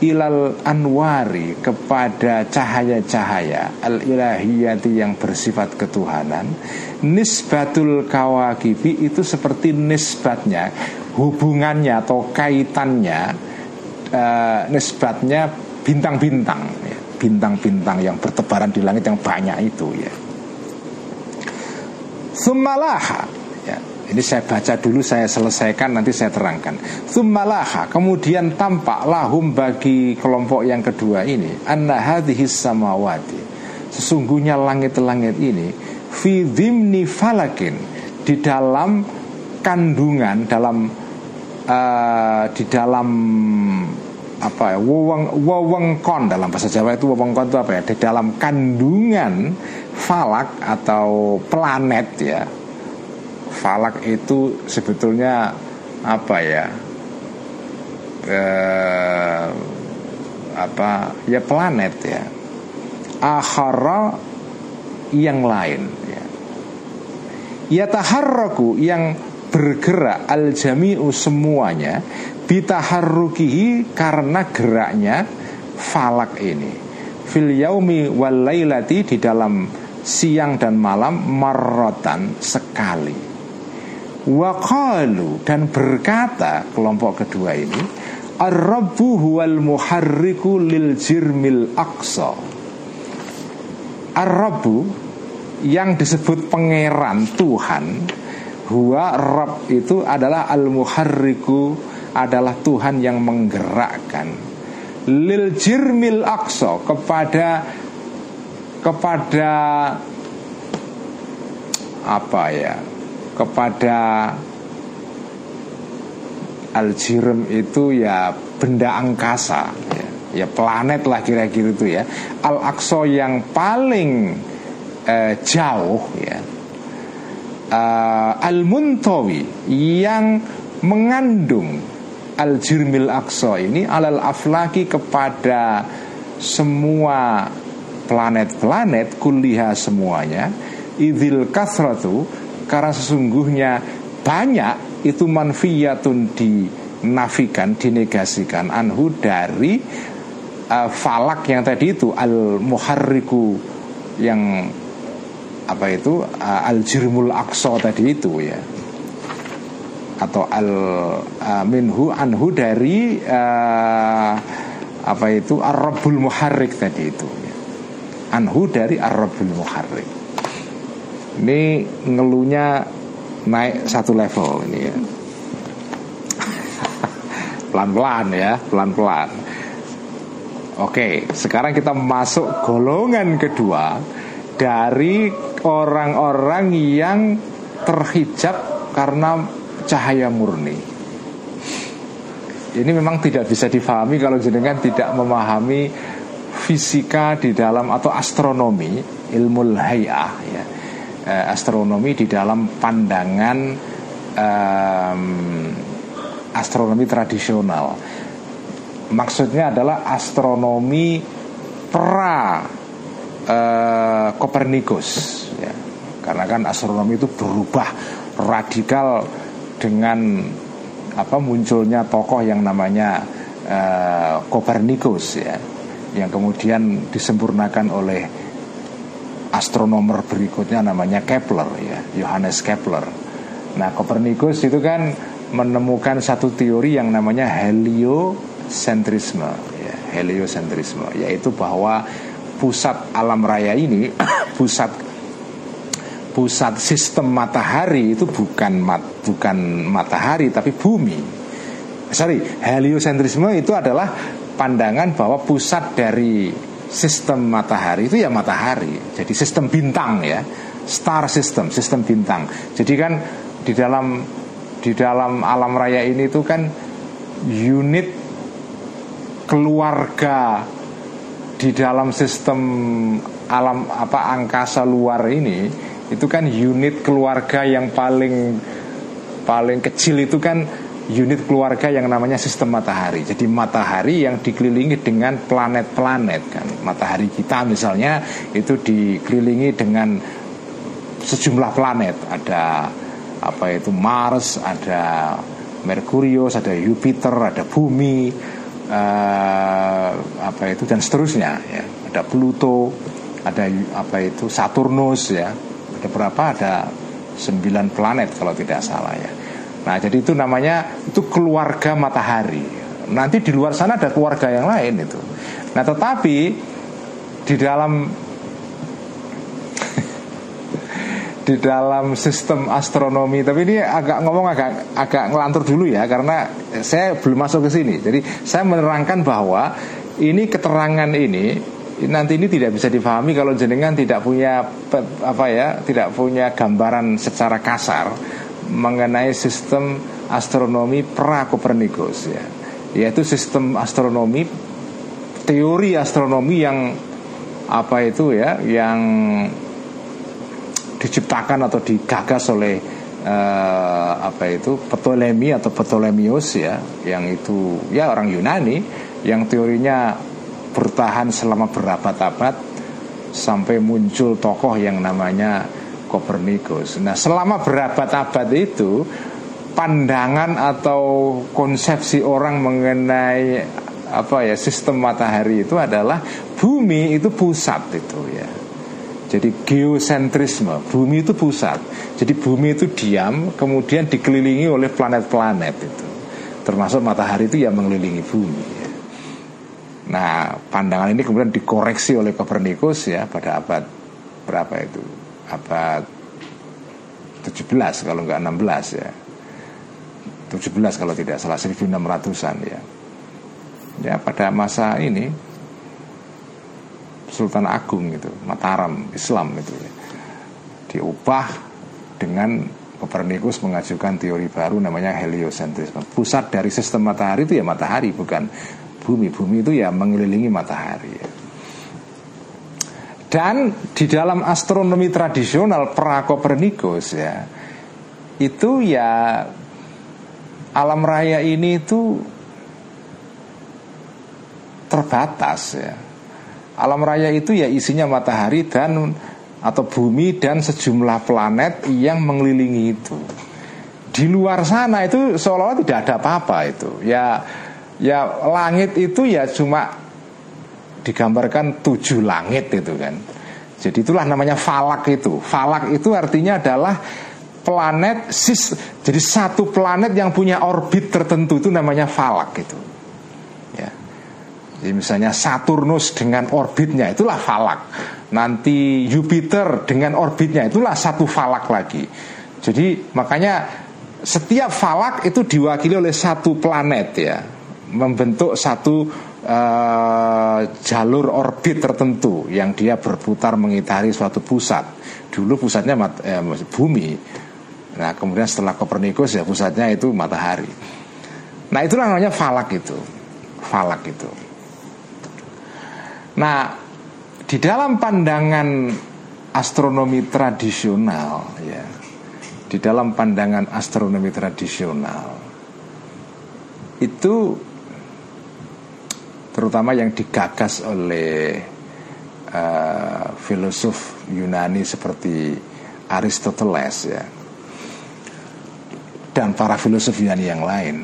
ilal anwari kepada cahaya-cahaya al ilahiyati yang bersifat ketuhanan nisbatul kawakibi itu seperti nisbatnya hubungannya atau kaitannya uh, nisbatnya bintang-bintang ya. bintang-bintang yang bertebaran di langit yang banyak itu ya Sumalaha ya. Ini saya baca dulu saya selesaikan nanti saya terangkan Sumalaha kemudian tampak lahum bagi kelompok yang kedua ini Anna hadhis samawati Sesungguhnya langit-langit ini Fi dhimni falakin Di dalam kandungan Dalam uh, Di dalam apa ya weweng wewengkon dalam bahasa Jawa itu wewengkon itu apa ya? Di dalam kandungan falak atau planet ya. Falak itu sebetulnya apa ya? Eh, apa ya planet ya. Akhara yang lain ya. Ya taharraku yang bergerak al jami'u semuanya bitaharrukihi karena geraknya falak ini. Fil yaumi wal lailati di dalam siang dan malam marrotan sekali. Waqalu dan berkata kelompok kedua ini ar-rabbu huwal muharriku lil jirmil aqsa. Ar-rabbu yang disebut pangeran Tuhan huwa rab itu adalah al-muharriku adalah Tuhan yang menggerakkan. Lil jirmil aqsa kepada kepada apa ya kepada Aljirem itu ya benda angkasa ya, ya planet lah kira-kira itu ya. Al Aqsa yang paling eh, jauh ya uh, Al Muntawi yang mengandung Al Jirmil Aqsa ini alal aflaki kepada semua planet-planet kuliah semuanya idil kasratu karena sesungguhnya banyak itu manfiyatun dinafikan dinegasikan anhu dari uh, falak yang tadi itu al muharriku yang apa itu uh, al jirmul aqsa tadi itu ya atau al uh, minhu anhu dari uh, apa itu ar-rabbul muharrik tadi itu anhu dari Arabul Muharrim. Ini ngeluhnya naik satu level ini ya. <laughs> Pelan-pelan ya, pelan-pelan. Oke, sekarang kita masuk golongan kedua dari orang-orang yang terhijab karena cahaya murni. Ini memang tidak bisa difahami kalau jenengan tidak memahami fisika di dalam atau astronomi ilmu hayah ya. Eh, astronomi di dalam pandangan um, astronomi tradisional. Maksudnya adalah astronomi pra uh, karena kan astronomi itu berubah radikal dengan apa munculnya tokoh yang namanya uh, Kopernikus ya yang kemudian disempurnakan oleh astronomer berikutnya namanya Kepler ya Johannes Kepler. Nah Copernicus itu kan menemukan satu teori yang namanya heliocentrisme ya, heliocentrisme yaitu bahwa pusat alam raya ini <coughs> pusat pusat sistem matahari itu bukan mat, bukan matahari tapi bumi. Sorry, heliocentrisme itu adalah pandangan bahwa pusat dari sistem matahari itu ya matahari. Jadi sistem bintang ya, star system, sistem bintang. Jadi kan di dalam di dalam alam raya ini itu kan unit keluarga di dalam sistem alam apa angkasa luar ini itu kan unit keluarga yang paling paling kecil itu kan unit keluarga yang namanya sistem matahari. Jadi matahari yang dikelilingi dengan planet-planet kan. Matahari kita misalnya itu dikelilingi dengan sejumlah planet. Ada apa itu Mars, ada Merkurius, ada Jupiter, ada Bumi, uh, apa itu dan seterusnya ya. Ada Pluto, ada apa itu Saturnus ya. Ada berapa? Ada sembilan planet kalau tidak salah ya. Nah, jadi itu namanya itu keluarga matahari. Nanti di luar sana ada keluarga yang lain itu. Nah, tetapi di dalam <laughs> di dalam sistem astronomi tapi ini agak ngomong agak agak ngelantur dulu ya karena saya belum masuk ke sini jadi saya menerangkan bahwa ini keterangan ini nanti ini tidak bisa difahami kalau jenengan tidak punya apa ya tidak punya gambaran secara kasar mengenai sistem astronomi pra Kopernikus ya. Yaitu sistem astronomi teori astronomi yang apa itu ya yang diciptakan atau digagas oleh uh, apa itu Ptolemy atau Ptolemius ya yang itu ya orang Yunani yang teorinya bertahan selama berabad-abad sampai muncul tokoh yang namanya Kopernikus. Nah, selama berabad-abad itu pandangan atau konsepsi orang mengenai apa ya sistem matahari itu adalah bumi itu pusat itu ya jadi geosentrisme, bumi itu pusat. Jadi bumi itu diam, kemudian dikelilingi oleh planet-planet itu. Termasuk matahari itu yang mengelilingi bumi. Nah, pandangan ini kemudian dikoreksi oleh Copernicus ya pada abad berapa itu? Abad 17 kalau enggak 16 ya. 17 kalau tidak salah 1600-an ya. Ya pada masa ini Sultan Agung itu Mataram Islam itu ya. diubah dengan Kopernikus mengajukan teori baru namanya heliocentrisme pusat dari sistem matahari itu ya matahari bukan bumi bumi itu ya mengelilingi matahari dan di dalam astronomi tradisional pra Kopernikus ya itu ya alam raya ini itu terbatas ya Alam raya itu ya isinya matahari dan atau bumi dan sejumlah planet yang mengelilingi itu. Di luar sana itu seolah-olah tidak ada apa-apa itu. Ya ya langit itu ya cuma digambarkan tujuh langit itu kan. Jadi itulah namanya falak itu. Falak itu artinya adalah planet sis. Jadi satu planet yang punya orbit tertentu itu namanya falak itu. Jadi misalnya Saturnus dengan orbitnya itulah falak. Nanti Jupiter dengan orbitnya itulah satu falak lagi. Jadi makanya setiap falak itu diwakili oleh satu planet ya, membentuk satu uh, jalur orbit tertentu yang dia berputar mengitari suatu pusat. Dulu pusatnya mat, eh, bumi. Nah kemudian setelah Kopernikus ya pusatnya itu matahari. Nah itulah namanya falak itu, falak itu. Nah, di dalam pandangan astronomi tradisional ya, di dalam pandangan astronomi tradisional itu terutama yang digagas oleh uh, filosof Yunani seperti Aristoteles ya dan para filosof Yunani yang lain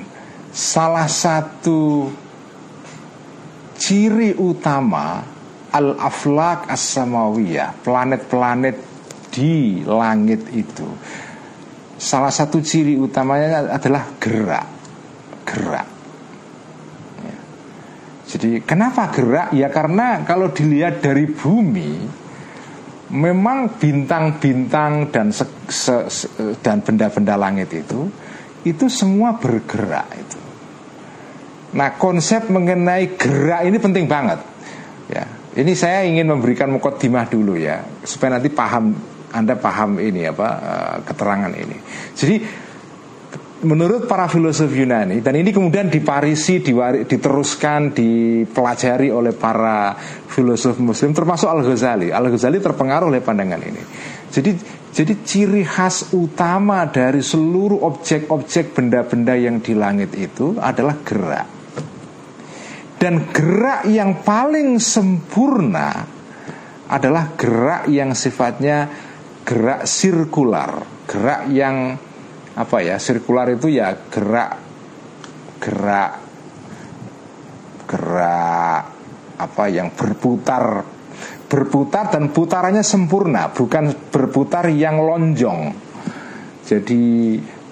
salah satu ciri utama al-aflak as-samawiyah, planet-planet di langit itu. Salah satu ciri utamanya adalah gerak. Gerak. Jadi kenapa gerak? Ya karena kalau dilihat dari bumi memang bintang-bintang dan se, se, se, dan benda-benda langit itu itu semua bergerak itu. Nah konsep mengenai gerak ini penting banget ya. Ini saya ingin memberikan mukotimah dulu ya Supaya nanti paham Anda paham ini apa uh, keterangan ini Jadi menurut para filosof Yunani dan ini kemudian diparisi, diwari, diteruskan, dipelajari oleh para filosof Muslim termasuk Al Ghazali. Al Ghazali terpengaruh oleh pandangan ini. Jadi jadi ciri khas utama dari seluruh objek-objek benda-benda yang di langit itu adalah gerak. Dan gerak yang paling sempurna adalah gerak yang sifatnya gerak sirkular, gerak yang apa ya? Sirkular itu ya gerak gerak gerak apa yang berputar berputar dan putarannya sempurna, bukan berputar yang lonjong. Jadi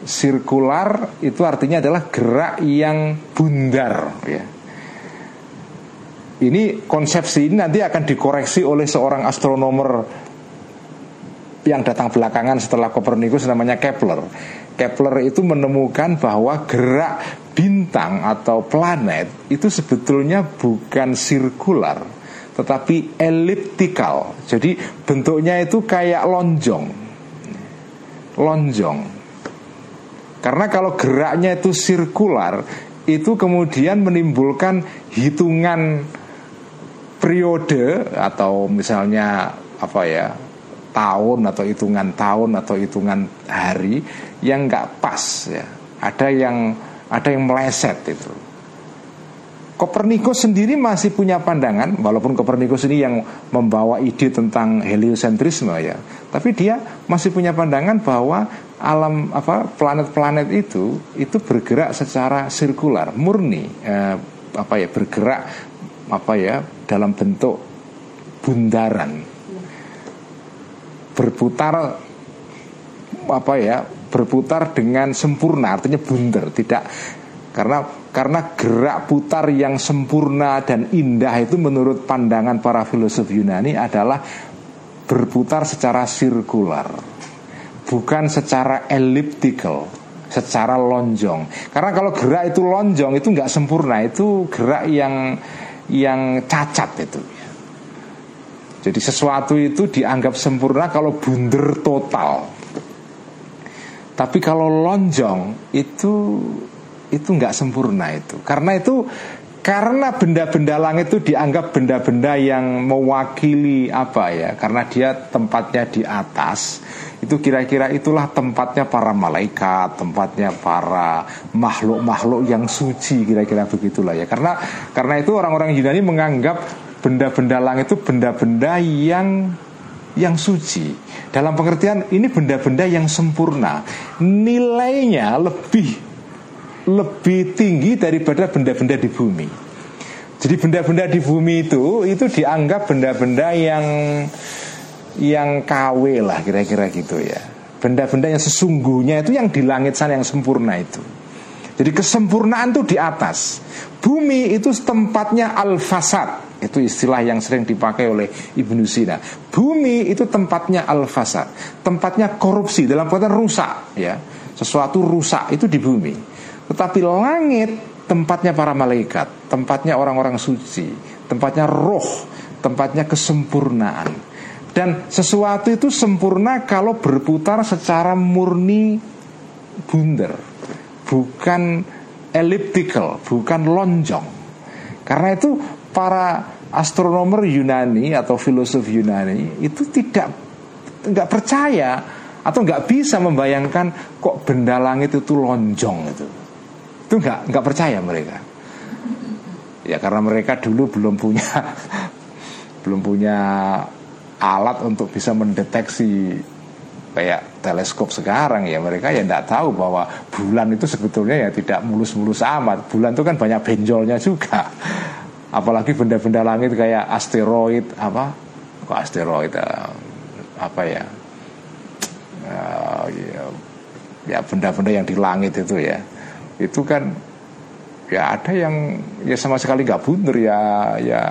Sirkular itu artinya adalah gerak yang bundar ya. Ini konsepsi ini nanti akan dikoreksi oleh seorang astronomer yang datang belakangan setelah Kopernikus namanya Kepler. Kepler itu menemukan bahwa gerak bintang atau planet itu sebetulnya bukan sirkular tetapi elliptikal. Jadi bentuknya itu kayak lonjong. Lonjong. Karena kalau geraknya itu sirkular, itu kemudian menimbulkan hitungan periode atau misalnya apa ya tahun atau hitungan tahun atau hitungan hari yang nggak pas ya. Ada yang ada yang meleset itu. Kopernikus sendiri masih punya pandangan walaupun Kopernikus ini yang membawa ide tentang heliosentrisme ya tapi dia masih punya pandangan bahwa alam apa planet-planet itu itu bergerak secara sirkular murni eh, apa ya bergerak apa ya dalam bentuk bundaran berputar apa ya berputar dengan sempurna artinya bundar tidak karena karena gerak putar yang sempurna dan indah itu menurut pandangan para filosof Yunani adalah berputar secara sirkular, bukan secara elliptical, secara lonjong. Karena kalau gerak itu lonjong itu nggak sempurna, itu gerak yang yang cacat itu. Jadi sesuatu itu dianggap sempurna kalau bunder total. Tapi kalau lonjong itu itu nggak sempurna itu karena itu karena benda-benda langit itu dianggap benda-benda yang mewakili apa ya karena dia tempatnya di atas itu kira-kira itulah tempatnya para malaikat tempatnya para makhluk-makhluk yang suci kira-kira begitulah ya karena karena itu orang-orang Yunani menganggap benda-benda langit itu benda-benda yang yang suci dalam pengertian ini benda-benda yang sempurna nilainya lebih lebih tinggi daripada benda-benda di bumi. Jadi benda-benda di bumi itu itu dianggap benda-benda yang yang KW lah kira-kira gitu ya. Benda-benda yang sesungguhnya itu yang di langit sana yang sempurna itu. Jadi kesempurnaan itu di atas. Bumi itu tempatnya al-fasad. Itu istilah yang sering dipakai oleh Ibnu Sina. Bumi itu tempatnya al-fasad. Tempatnya korupsi dalam kata rusak ya. Sesuatu rusak itu di bumi. Tetapi langit tempatnya para malaikat, tempatnya orang-orang suci, tempatnya roh, tempatnya kesempurnaan. Dan sesuatu itu sempurna kalau berputar secara murni bundar, bukan elliptical, bukan lonjong. Karena itu para astronomer Yunani atau filosof Yunani itu tidak nggak percaya atau nggak bisa membayangkan kok benda langit itu lonjong itu. Itu nggak nggak percaya mereka. Ya karena mereka dulu belum punya <laughs> belum punya alat untuk bisa mendeteksi kayak teleskop sekarang ya. Mereka ya tidak tahu bahwa bulan itu sebetulnya ya tidak mulus-mulus amat. Bulan itu kan banyak benjolnya juga apalagi benda-benda langit kayak asteroid apa? Kok asteroid uh, apa ya? Uh, ya benda-benda yang di langit itu ya. Itu kan ya ada yang ya sama sekali nggak bundar ya ya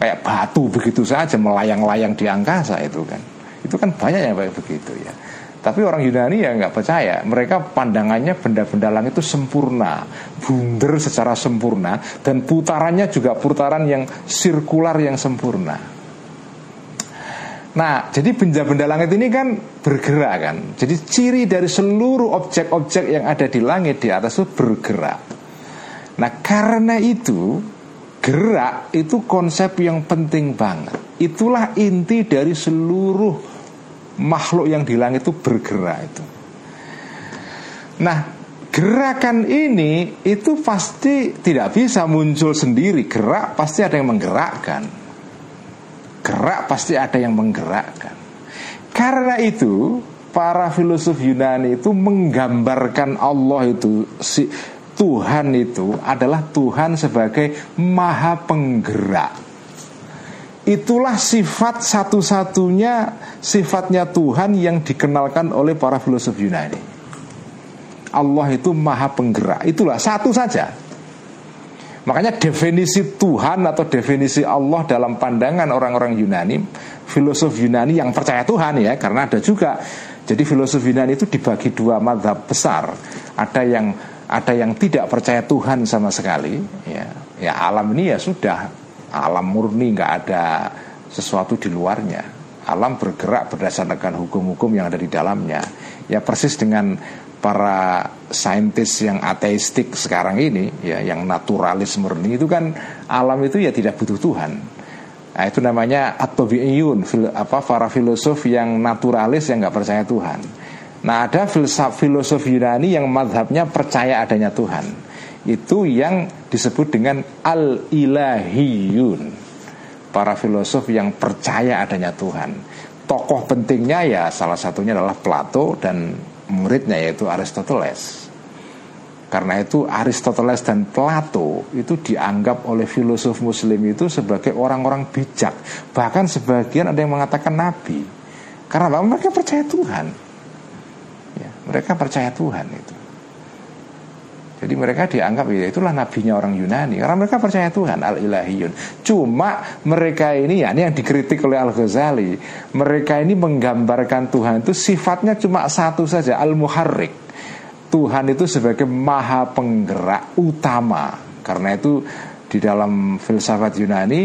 kayak batu begitu saja melayang-layang di angkasa itu kan. Itu kan banyak yang kayak begitu ya. Tapi orang Yunani ya nggak percaya. Mereka pandangannya benda-benda langit itu sempurna bundar secara sempurna dan putarannya juga putaran yang sirkular yang sempurna Nah, jadi benda-benda langit ini kan bergerak kan. Jadi ciri dari seluruh objek-objek yang ada di langit di atas itu bergerak. Nah, karena itu gerak itu konsep yang penting banget. Itulah inti dari seluruh makhluk yang di langit itu bergerak itu. Nah, gerakan ini itu pasti tidak bisa muncul sendiri. Gerak pasti ada yang menggerakkan gerak pasti ada yang menggerakkan. Karena itu para filosof Yunani itu menggambarkan Allah itu si Tuhan itu adalah Tuhan sebagai maha penggerak. Itulah sifat satu-satunya sifatnya Tuhan yang dikenalkan oleh para filosof Yunani. Allah itu maha penggerak Itulah satu saja Makanya definisi Tuhan atau definisi Allah dalam pandangan orang-orang Yunani, filosof Yunani yang percaya Tuhan ya, karena ada juga. Jadi filosof Yunani itu dibagi dua madhab besar. Ada yang ada yang tidak percaya Tuhan sama sekali. Ya, ya alam ini ya sudah alam murni nggak ada sesuatu di luarnya. Alam bergerak berdasarkan hukum-hukum yang ada di dalamnya. Ya persis dengan para saintis yang ateistik sekarang ini ya yang naturalis murni itu kan alam itu ya tidak butuh Tuhan. Nah, itu namanya at-tabi'iyun apa para filosof yang naturalis yang nggak percaya Tuhan. Nah, ada filsaf filosof Yunani yang madhabnya percaya adanya Tuhan. Itu yang disebut dengan al-ilahiyun. Para filosof yang percaya adanya Tuhan. Tokoh pentingnya ya salah satunya adalah Plato dan muridnya yaitu Aristoteles. Karena itu Aristoteles dan Plato itu dianggap oleh filosof muslim itu sebagai orang-orang bijak. Bahkan sebagian ada yang mengatakan nabi. Karena mereka percaya Tuhan. Ya, Mereka percaya Tuhan itu jadi mereka dianggap ya itulah nabinya orang Yunani karena mereka percaya Tuhan al ilahiyun. Cuma mereka ini ya ini yang dikritik oleh Al Ghazali. Mereka ini menggambarkan Tuhan itu sifatnya cuma satu saja al muharrik. Tuhan itu sebagai maha penggerak utama. Karena itu di dalam filsafat Yunani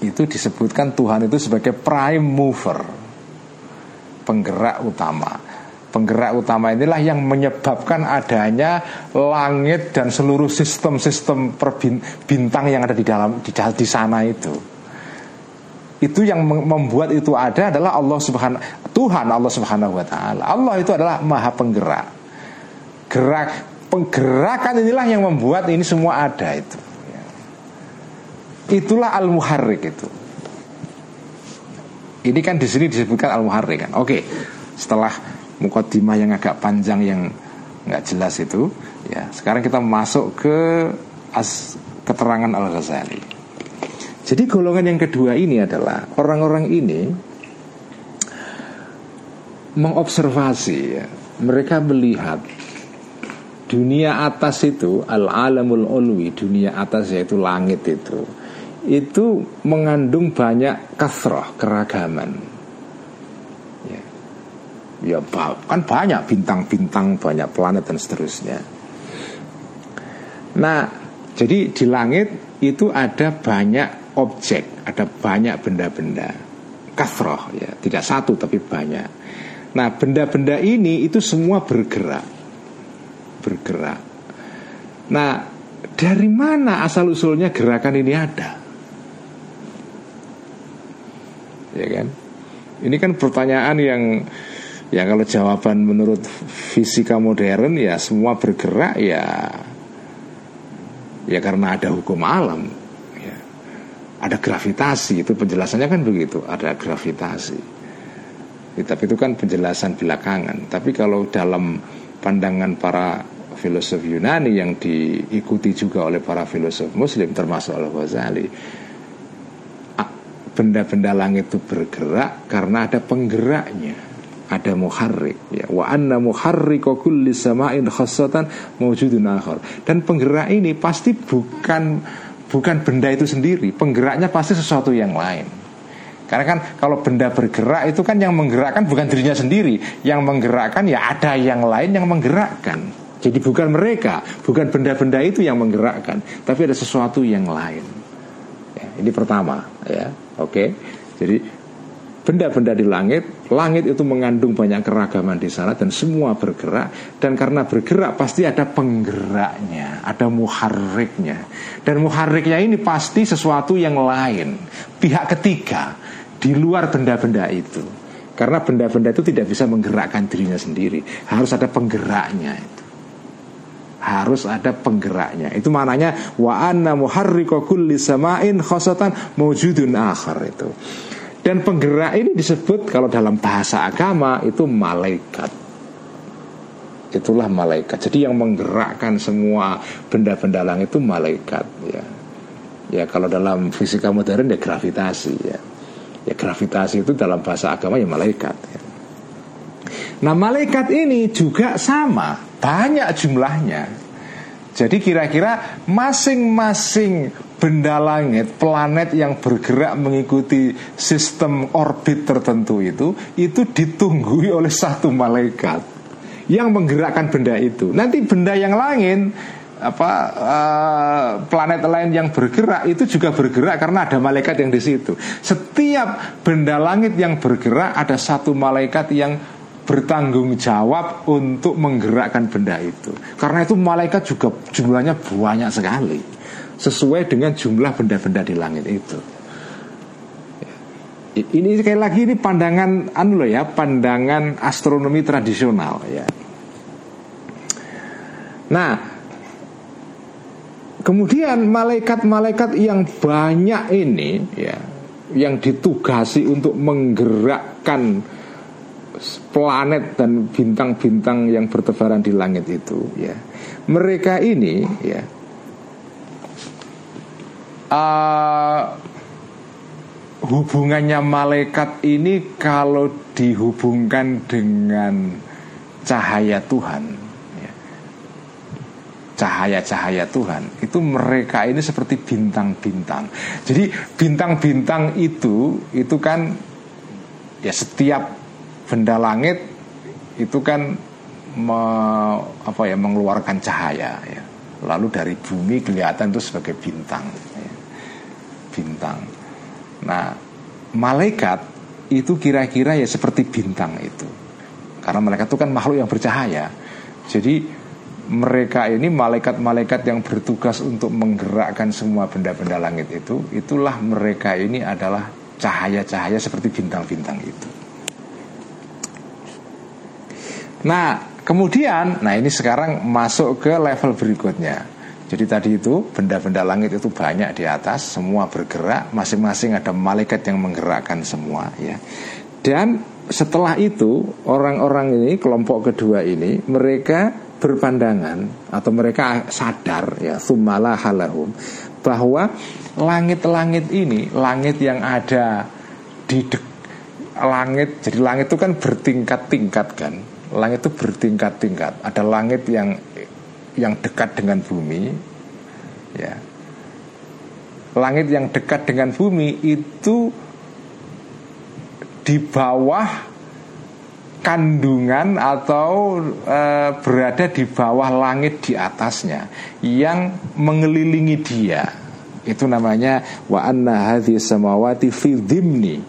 itu disebutkan Tuhan itu sebagai prime mover, penggerak utama penggerak utama inilah yang menyebabkan adanya langit dan seluruh sistem-sistem bintang yang ada di dalam di, di sana itu. Itu yang membuat itu ada adalah Allah Subhanahu Tuhan Allah Subhanahu wa taala. Allah itu adalah Maha Penggerak. Gerak penggerakan inilah yang membuat ini semua ada itu. Itulah al-muharrik itu. Ini kan di sini disebutkan al-muharrik kan. Oke. Setelah mukaddimah yang agak panjang yang nggak jelas itu ya. Sekarang kita masuk ke as keterangan Al Ghazali jadi golongan yang kedua ini adalah orang-orang ini mengobservasi ya. mereka melihat dunia atas itu al alamul ulwi dunia atas yaitu langit itu itu mengandung banyak kasroh keragaman ya kan banyak bintang-bintang banyak planet dan seterusnya. Nah jadi di langit itu ada banyak objek ada banyak benda-benda. Kasroh ya. Tidak satu tapi banyak. Nah benda-benda ini itu semua bergerak. Bergerak. Nah dari mana asal usulnya gerakan ini ada? Ya kan? Ini kan pertanyaan yang Ya kalau jawaban menurut fisika modern ya semua bergerak ya ya karena ada hukum alam. Ya. Ada gravitasi itu penjelasannya kan begitu, ada gravitasi. Ya, tapi itu kan penjelasan belakangan. Tapi kalau dalam pandangan para filosof Yunani yang diikuti juga oleh para filosof Muslim termasuk Al Ghazali, benda-benda langit itu bergerak karena ada penggeraknya ada muharrik ya. Wa anna muharrika kulli sama'in khassatan mawjudun akhar. Dan penggerak ini pasti bukan bukan benda itu sendiri. Penggeraknya pasti sesuatu yang lain. Karena kan kalau benda bergerak itu kan yang menggerakkan bukan dirinya sendiri. Yang menggerakkan ya ada yang lain yang menggerakkan. Jadi bukan mereka bukan benda-benda itu yang menggerakkan tapi ada sesuatu yang lain. Ya, ini pertama ya. Oke. Okay? jadi benda-benda di langit, langit itu mengandung banyak keragaman di sana dan semua bergerak dan karena bergerak pasti ada penggeraknya, ada muharriknya. Dan muharriknya ini pasti sesuatu yang lain, pihak ketiga di luar benda-benda itu. Karena benda-benda itu tidak bisa menggerakkan dirinya sendiri, harus ada penggeraknya itu harus ada penggeraknya. Itu maknanya wa anna muharrika kulli sama'in khosatan mawjudun akhar itu. Dan penggerak ini disebut kalau dalam bahasa agama itu malaikat. Itulah malaikat. Jadi yang menggerakkan semua benda-benda langit itu malaikat ya. Ya kalau dalam fisika modern ya gravitasi ya. Ya gravitasi itu dalam bahasa agama ya malaikat ya. Nah malaikat ini juga sama banyak jumlahnya. Jadi kira-kira masing-masing benda langit, planet yang bergerak mengikuti sistem orbit tertentu itu, itu ditunggui oleh satu malaikat yang menggerakkan benda itu. Nanti benda yang lain apa uh, planet lain yang bergerak itu juga bergerak karena ada malaikat yang di situ. Setiap benda langit yang bergerak ada satu malaikat yang bertanggung jawab untuk menggerakkan benda itu. Karena itu malaikat juga jumlahnya banyak sekali. Sesuai dengan jumlah benda-benda di langit itu. Ini sekali lagi ini pandangan anu loh ya, pandangan astronomi tradisional ya. Nah, kemudian malaikat-malaikat yang banyak ini ya, yang ditugasi untuk menggerakkan planet dan bintang-bintang yang bertebaran di langit itu ya mereka ini ya uh, hubungannya malaikat ini kalau dihubungkan dengan cahaya Tuhan ya, cahaya-cahaya Tuhan itu mereka ini seperti bintang-bintang jadi bintang-bintang itu itu kan ya setiap benda langit itu kan me, apa ya mengeluarkan cahaya ya. Lalu dari bumi kelihatan itu sebagai bintang ya. Bintang. Nah malaikat itu kira-kira ya seperti bintang itu. Karena mereka itu kan makhluk yang bercahaya. Jadi mereka ini malaikat-malaikat yang bertugas untuk menggerakkan semua benda-benda langit itu Itulah mereka ini adalah cahaya-cahaya seperti bintang-bintang itu. Nah, kemudian, nah ini sekarang masuk ke level berikutnya. Jadi tadi itu benda-benda langit itu banyak di atas, semua bergerak, masing-masing ada malaikat yang menggerakkan semua, ya. Dan setelah itu orang-orang ini kelompok kedua ini mereka berpandangan atau mereka sadar ya sumala halahum bahwa langit-langit ini langit yang ada di langit jadi langit itu kan bertingkat-tingkat kan langit itu bertingkat-tingkat. Ada langit yang yang dekat dengan bumi, ya. Langit yang dekat dengan bumi itu di bawah kandungan atau e, berada di bawah langit di atasnya yang mengelilingi dia. Itu namanya wa anna hadhi samawati fi dhimni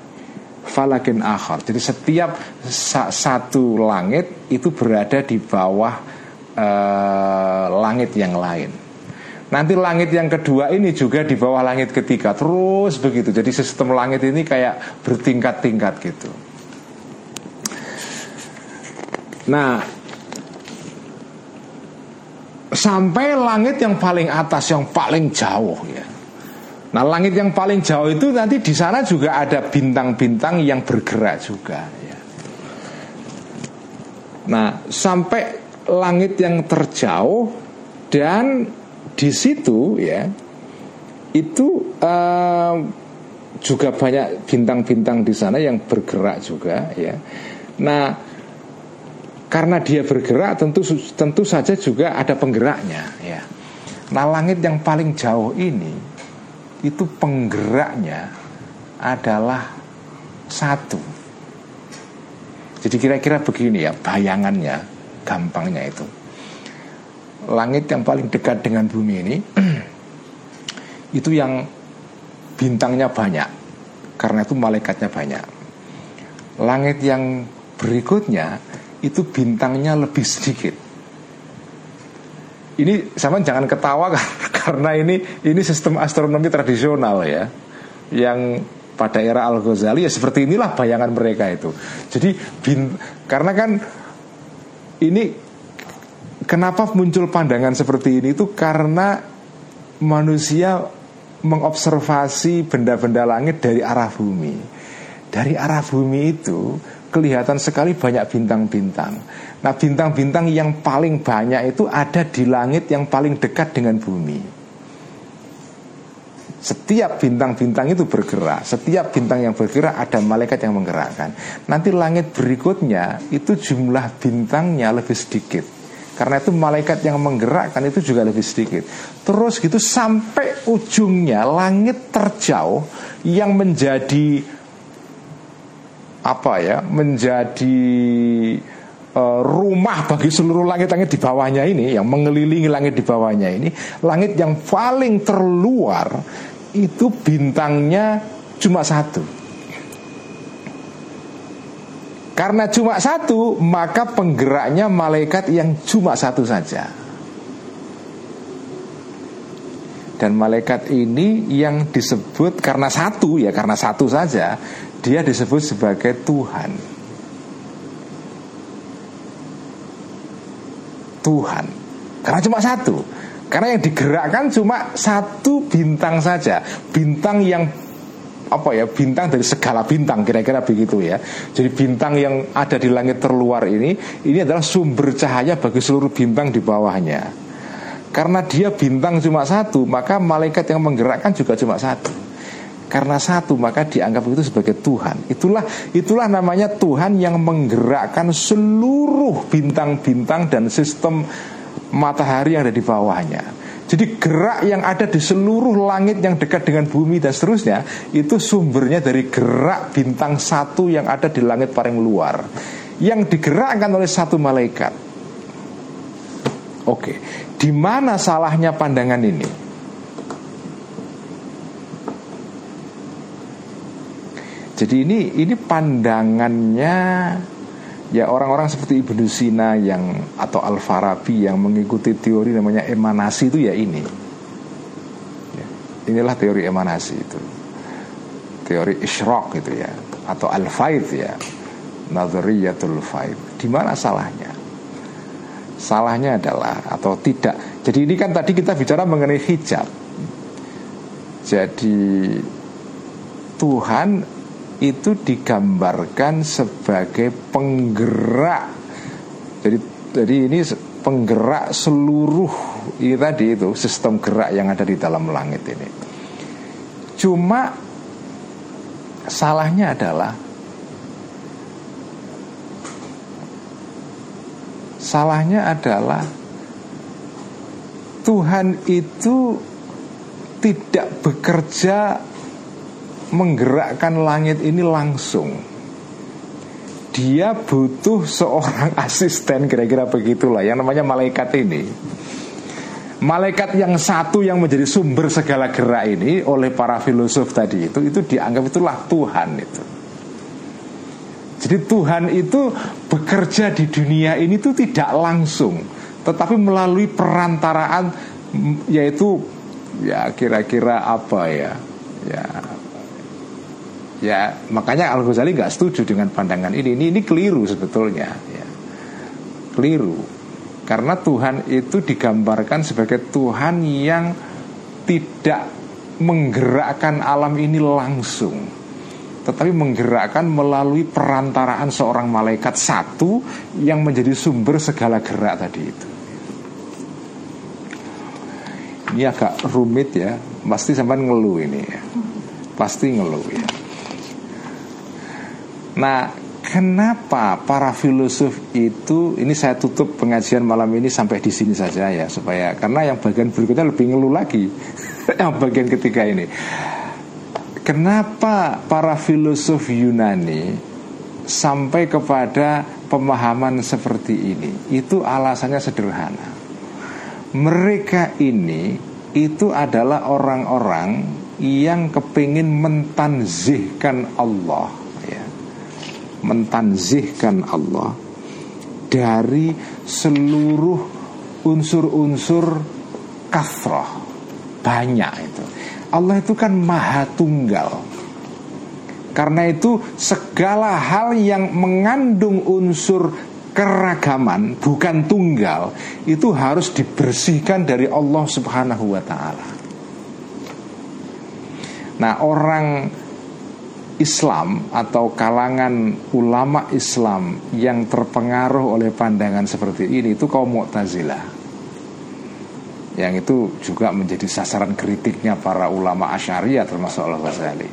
falakin akhar. Jadi setiap satu langit itu berada di bawah uh, langit yang lain. Nanti langit yang kedua ini juga di bawah langit ketiga terus begitu. Jadi sistem langit ini kayak bertingkat-tingkat gitu. Nah, sampai langit yang paling atas yang paling jauh ya Nah langit yang paling jauh itu nanti di sana juga ada bintang-bintang yang bergerak juga. Ya. Nah sampai langit yang terjauh dan di situ ya itu uh, juga banyak bintang-bintang di sana yang bergerak juga ya. Nah karena dia bergerak tentu tentu saja juga ada penggeraknya ya. Nah langit yang paling jauh ini itu penggeraknya adalah satu. Jadi kira-kira begini ya bayangannya, gampangnya itu. Langit yang paling dekat dengan bumi ini <clears throat> itu yang bintangnya banyak, karena itu malaikatnya banyak. Langit yang berikutnya itu bintangnya lebih sedikit. Ini sama jangan ketawa <laughs> karena ini ini sistem astronomi tradisional ya yang pada era Al Ghazali ya seperti inilah bayangan mereka itu. Jadi bin, karena kan ini kenapa muncul pandangan seperti ini itu karena manusia mengobservasi benda-benda langit dari arah bumi. Dari arah bumi itu kelihatan sekali banyak bintang-bintang. Nah, bintang-bintang yang paling banyak itu ada di langit yang paling dekat dengan bumi. Setiap bintang-bintang itu bergerak, setiap bintang yang bergerak ada malaikat yang menggerakkan. Nanti langit berikutnya itu jumlah bintangnya lebih sedikit Karena itu malaikat yang menggerakkan itu juga lebih sedikit. Terus gitu sampai ujungnya langit terjauh yang menjadi apa ya? Menjadi uh, rumah bagi seluruh langit-langit di bawahnya ini yang mengelilingi langit di bawahnya ini, langit yang paling terluar itu bintangnya cuma satu. Karena cuma satu, maka penggeraknya malaikat yang cuma satu saja. Dan malaikat ini yang disebut karena satu ya, karena satu saja, dia disebut sebagai Tuhan. Tuhan. Karena cuma satu. Karena yang digerakkan cuma satu bintang saja, bintang yang apa ya bintang dari segala bintang kira-kira begitu ya. Jadi bintang yang ada di langit terluar ini ini adalah sumber cahaya bagi seluruh bintang di bawahnya. Karena dia bintang cuma satu, maka malaikat yang menggerakkan juga cuma satu. Karena satu maka dianggap itu sebagai Tuhan. Itulah itulah namanya Tuhan yang menggerakkan seluruh bintang-bintang dan sistem matahari yang ada di bawahnya. Jadi gerak yang ada di seluruh langit yang dekat dengan bumi dan seterusnya Itu sumbernya dari gerak bintang satu yang ada di langit paling luar Yang digerakkan oleh satu malaikat Oke, di mana salahnya pandangan ini? Jadi ini ini pandangannya Ya orang-orang seperti Ibnu Sina yang atau Al Farabi yang mengikuti teori namanya emanasi itu ya ini. Ya, inilah teori emanasi itu. Teori isyraq gitu ya atau al faid ya. Nadhariyatul faid. Di mana salahnya? Salahnya adalah atau tidak. Jadi ini kan tadi kita bicara mengenai hijab. Jadi Tuhan itu digambarkan sebagai penggerak. Jadi jadi ini penggerak seluruh ini tadi itu sistem gerak yang ada di dalam langit ini. Cuma salahnya adalah salahnya adalah Tuhan itu tidak bekerja menggerakkan langit ini langsung. Dia butuh seorang <laughs> asisten kira-kira begitulah yang namanya malaikat ini. Malaikat yang satu yang menjadi sumber segala gerak ini oleh para filosof tadi itu itu dianggap itulah Tuhan itu. Jadi Tuhan itu bekerja di dunia ini itu tidak langsung tetapi melalui perantaraan yaitu ya kira-kira apa ya? Ya Ya makanya Al Ghazali nggak setuju dengan pandangan ini. Ini ini keliru sebetulnya. Ya. Keliru karena Tuhan itu digambarkan sebagai Tuhan yang tidak menggerakkan alam ini langsung, tetapi menggerakkan melalui perantaraan seorang malaikat satu yang menjadi sumber segala gerak tadi itu. Ini agak rumit ya, pasti sampai ngeluh ini ya, pasti ngeluh ya. Nah, kenapa para filosof itu ini saya tutup pengajian malam ini sampai di sini saja ya supaya karena yang bagian berikutnya lebih ngeluh lagi <laughs> yang bagian ketiga ini. Kenapa para filosof Yunani sampai kepada pemahaman seperti ini? Itu alasannya sederhana. Mereka ini itu adalah orang-orang yang kepingin mentanzihkan Allah mentanzihkan Allah dari seluruh unsur-unsur kafroh banyak itu. Allah itu kan maha tunggal. Karena itu segala hal yang mengandung unsur keragaman bukan tunggal itu harus dibersihkan dari Allah Subhanahu wa taala. Nah, orang Islam atau kalangan ulama Islam yang terpengaruh oleh pandangan seperti ini itu kaum Mu'tazilah. Yang itu juga menjadi sasaran kritiknya para ulama Asyariah termasuk Al-Ghazali.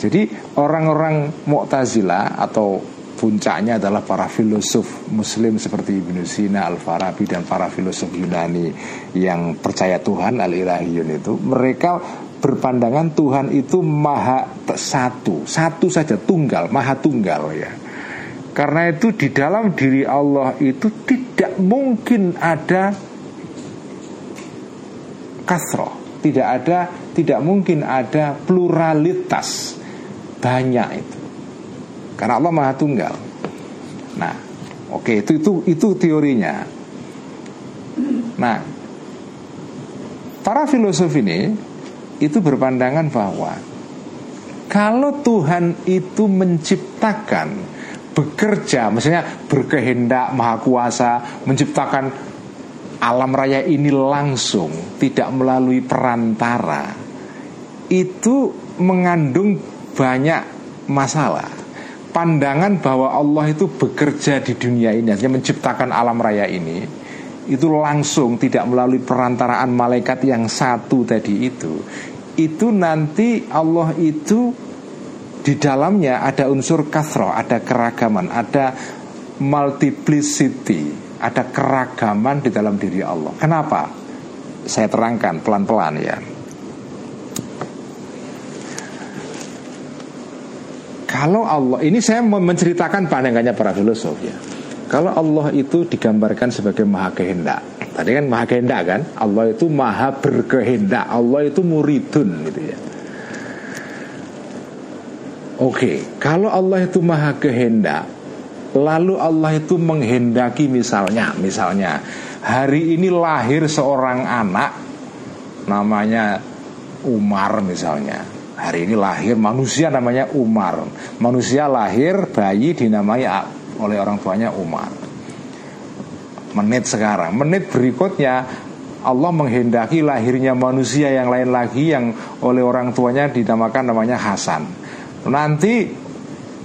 Jadi orang-orang Mu'tazilah atau puncaknya adalah para filosof Muslim seperti Ibnu Sina, Al Farabi dan para filosof Yunani yang percaya Tuhan Al Ilahiyun itu mereka berpandangan Tuhan itu maha satu, satu saja tunggal, maha tunggal ya. Karena itu di dalam diri Allah itu tidak mungkin ada kasroh, tidak ada, tidak mungkin ada pluralitas banyak itu. Karena Allah Maha Tunggal. Nah, oke okay, itu itu itu teorinya. Nah, para filosof ini itu berpandangan bahwa kalau Tuhan itu menciptakan bekerja, misalnya berkehendak maha kuasa menciptakan alam raya ini langsung, tidak melalui perantara, itu mengandung banyak masalah. Pandangan bahwa Allah itu bekerja di dunia ini hanya menciptakan alam raya ini itu langsung tidak melalui perantaraan malaikat yang satu tadi itu itu nanti Allah itu di dalamnya ada unsur kasro ada keragaman ada multiplicity ada keragaman di dalam diri Allah. Kenapa? Saya terangkan pelan-pelan ya. Kalau Allah ini saya menceritakan pandangannya para filosof ya. Kalau Allah itu digambarkan sebagai maha kehendak Tadi kan maha kehendak kan? Allah itu maha berkehendak. Allah itu muridun gitu ya. Oke Kalau Allah itu maha kehendak Lalu Allah itu menghendaki misalnya Misalnya Hari ini lahir seorang anak Namanya Umar misalnya. Hari ini lahir manusia namanya Umar. Manusia lahir bayi dinamai oleh orang tuanya Umar Menit sekarang. Menit berikutnya Allah menghendaki lahirnya manusia yang lain lagi Yang oleh orang tuanya dinamakan namanya Hasan. Nanti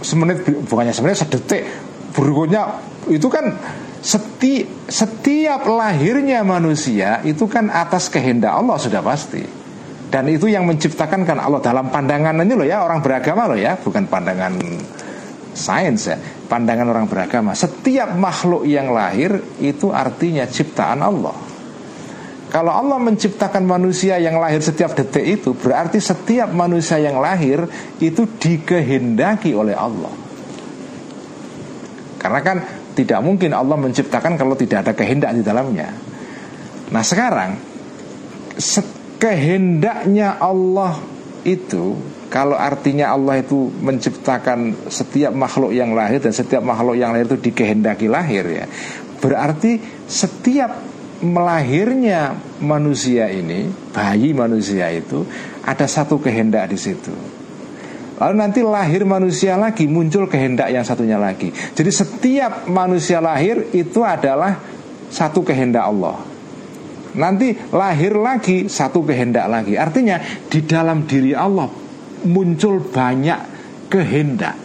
Semenit bukannya semenit sedetik. Berikutnya itu kan seti, setiap lahirnya manusia Itu kan atas kehendak Allah sudah pasti. Dan itu yang menciptakan kan Allah dalam pandangan ini loh ya orang beragama loh ya, bukan pandangan sains ya, pandangan orang beragama. Setiap makhluk yang lahir itu artinya ciptaan Allah. Kalau Allah menciptakan manusia yang lahir setiap detik itu Berarti setiap manusia yang lahir Itu dikehendaki oleh Allah Karena kan tidak mungkin Allah menciptakan Kalau tidak ada kehendak di dalamnya Nah sekarang kehendaknya Allah itu kalau artinya Allah itu menciptakan setiap makhluk yang lahir dan setiap makhluk yang lahir itu dikehendaki lahir ya berarti setiap melahirnya manusia ini bayi manusia itu ada satu kehendak di situ Lalu nanti lahir manusia lagi muncul kehendak yang satunya lagi. Jadi setiap manusia lahir itu adalah satu kehendak Allah. Nanti lahir lagi satu kehendak lagi Artinya di dalam diri Allah muncul banyak kehendak.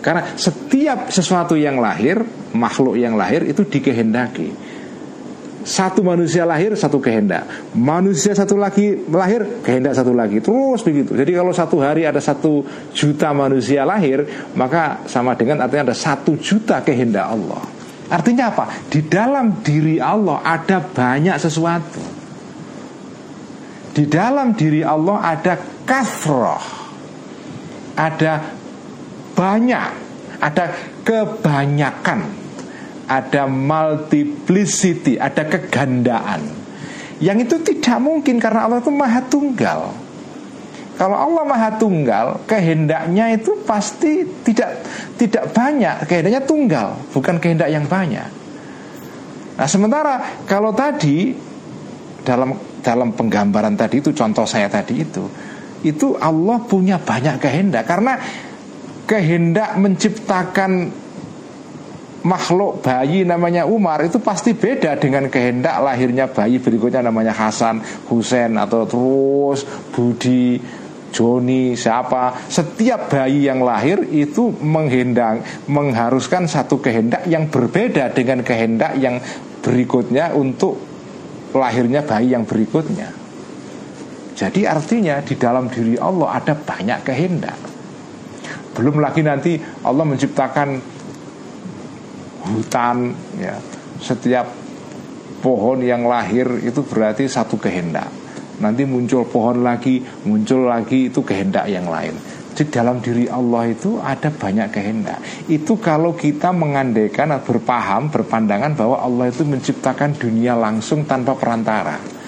Karena setiap sesuatu yang lahir Makhluk yang lahir itu dikehendaki. Satu manusia lahir satu kehendak. Manusia satu lagi lahir kehendak satu lagi. Terus begitu. Jadi kalau satu hari ada satu juta manusia lahir maka sama dengan artinya ada satu juta kehendak Allah. Artinya apa? Di dalam diri Allah ada banyak sesuatu. Di dalam diri Allah ada kasroh Ada banyak Ada kebanyakan Ada multiplicity Ada kegandaan. Yang itu tidak mungkin karena Allah itu maha tunggal. Kalau Allah Maha Tunggal, kehendaknya itu pasti tidak tidak banyak, kehendaknya tunggal, bukan kehendak yang banyak. Nah, sementara kalau tadi dalam dalam penggambaran tadi itu contoh saya tadi itu, itu Allah punya banyak kehendak. Karena kehendak menciptakan makhluk bayi namanya Umar itu pasti beda dengan kehendak lahirnya bayi berikutnya namanya Hasan, Husain atau terus Budi Joni, siapa. Setiap bayi yang lahir itu menghendang Mengharuskan satu kehendak yang berbeda dengan kehendak yang berikutnya Untuk lahirnya bayi yang berikutnya Jadi artinya di dalam diri Allah ada banyak kehendak Belum lagi nanti Allah menciptakan hutan ya. Setiap pohon yang lahir itu berarti satu kehendak. Nanti muncul pohon lagi, muncul lagi itu kehendak yang lain. Di dalam diri Allah itu ada banyak kehendak. Itu kalau kita mengandaikan berpaham, berpandangan bahwa Allah itu menciptakan dunia langsung tanpa perantara.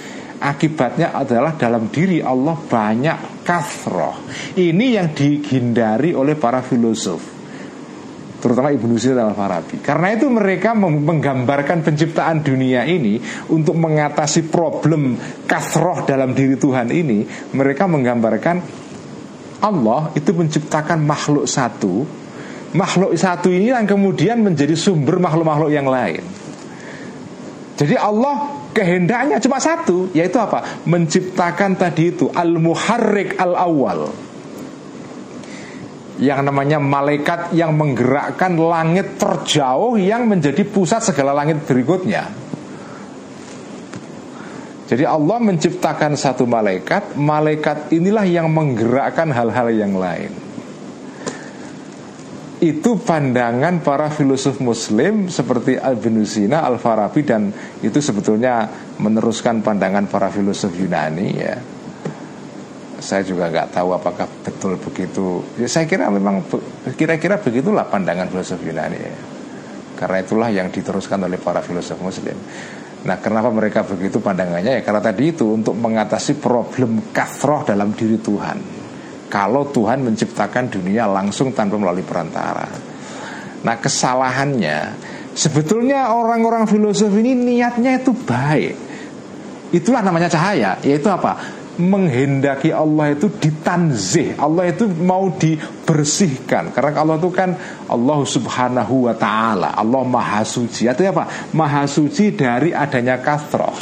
Akibatnya adalah dalam diri Allah banyak kasroh. Ini yang dihindari oleh para filosof terutama Ibnu Sina al-Farabi. Karena itu mereka menggambarkan penciptaan dunia ini untuk mengatasi problem kasroh dalam diri Tuhan ini, mereka menggambarkan Allah itu menciptakan makhluk satu, makhluk satu ini yang kemudian menjadi sumber makhluk-makhluk yang lain. Jadi Allah kehendaknya cuma satu, yaitu apa? Menciptakan tadi itu al-muharrik al-awwal yang namanya malaikat yang menggerakkan langit terjauh yang menjadi pusat segala langit berikutnya. Jadi Allah menciptakan satu malaikat, malaikat inilah yang menggerakkan hal-hal yang lain. Itu pandangan para filosof muslim seperti Ibn Sina, Al-Farabi dan itu sebetulnya meneruskan pandangan para filosof Yunani ya saya juga nggak tahu apakah betul begitu. Ya, saya kira memang kira-kira begitulah pandangan filosof Yunani. Ya. Karena itulah yang diteruskan oleh para filosof Muslim. Nah, kenapa mereka begitu pandangannya? Ya karena tadi itu untuk mengatasi problem kathroh dalam diri Tuhan. Kalau Tuhan menciptakan dunia langsung tanpa melalui perantara. Nah, kesalahannya sebetulnya orang-orang filosof ini niatnya itu baik. Itulah namanya cahaya, yaitu apa? menghendaki Allah itu ditanzih Allah itu mau dibersihkan Karena Allah itu kan Allah subhanahu wa ta'ala Allah maha suci Artinya apa? Maha suci dari adanya kasroh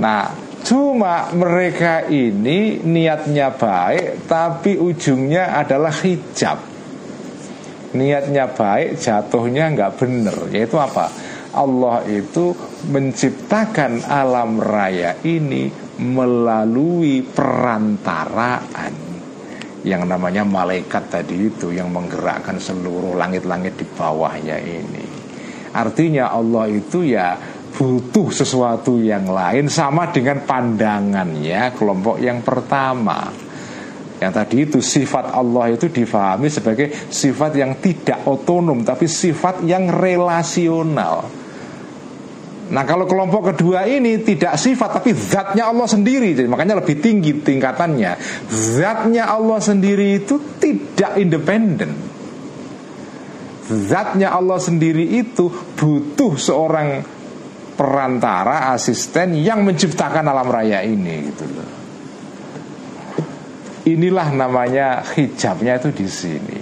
Nah Cuma mereka ini niatnya baik Tapi ujungnya adalah hijab Niatnya baik jatuhnya nggak bener Yaitu apa? Allah itu menciptakan alam raya ini melalui perantaraan yang namanya malaikat tadi itu yang menggerakkan seluruh langit-langit di bawahnya ini. Artinya Allah itu ya butuh sesuatu yang lain sama dengan pandangannya kelompok yang pertama. Yang tadi itu sifat Allah itu difahami sebagai sifat yang tidak otonom tapi sifat yang relasional. Nah kalau kelompok kedua ini tidak sifat tapi zatnya Allah sendiri. Jadi makanya lebih tinggi tingkatannya. Zatnya Allah sendiri itu tidak independen. Zatnya Allah sendiri itu butuh seorang perantara asisten yang menciptakan alam raya ini gitu loh. Inilah namanya hijabnya itu di sini.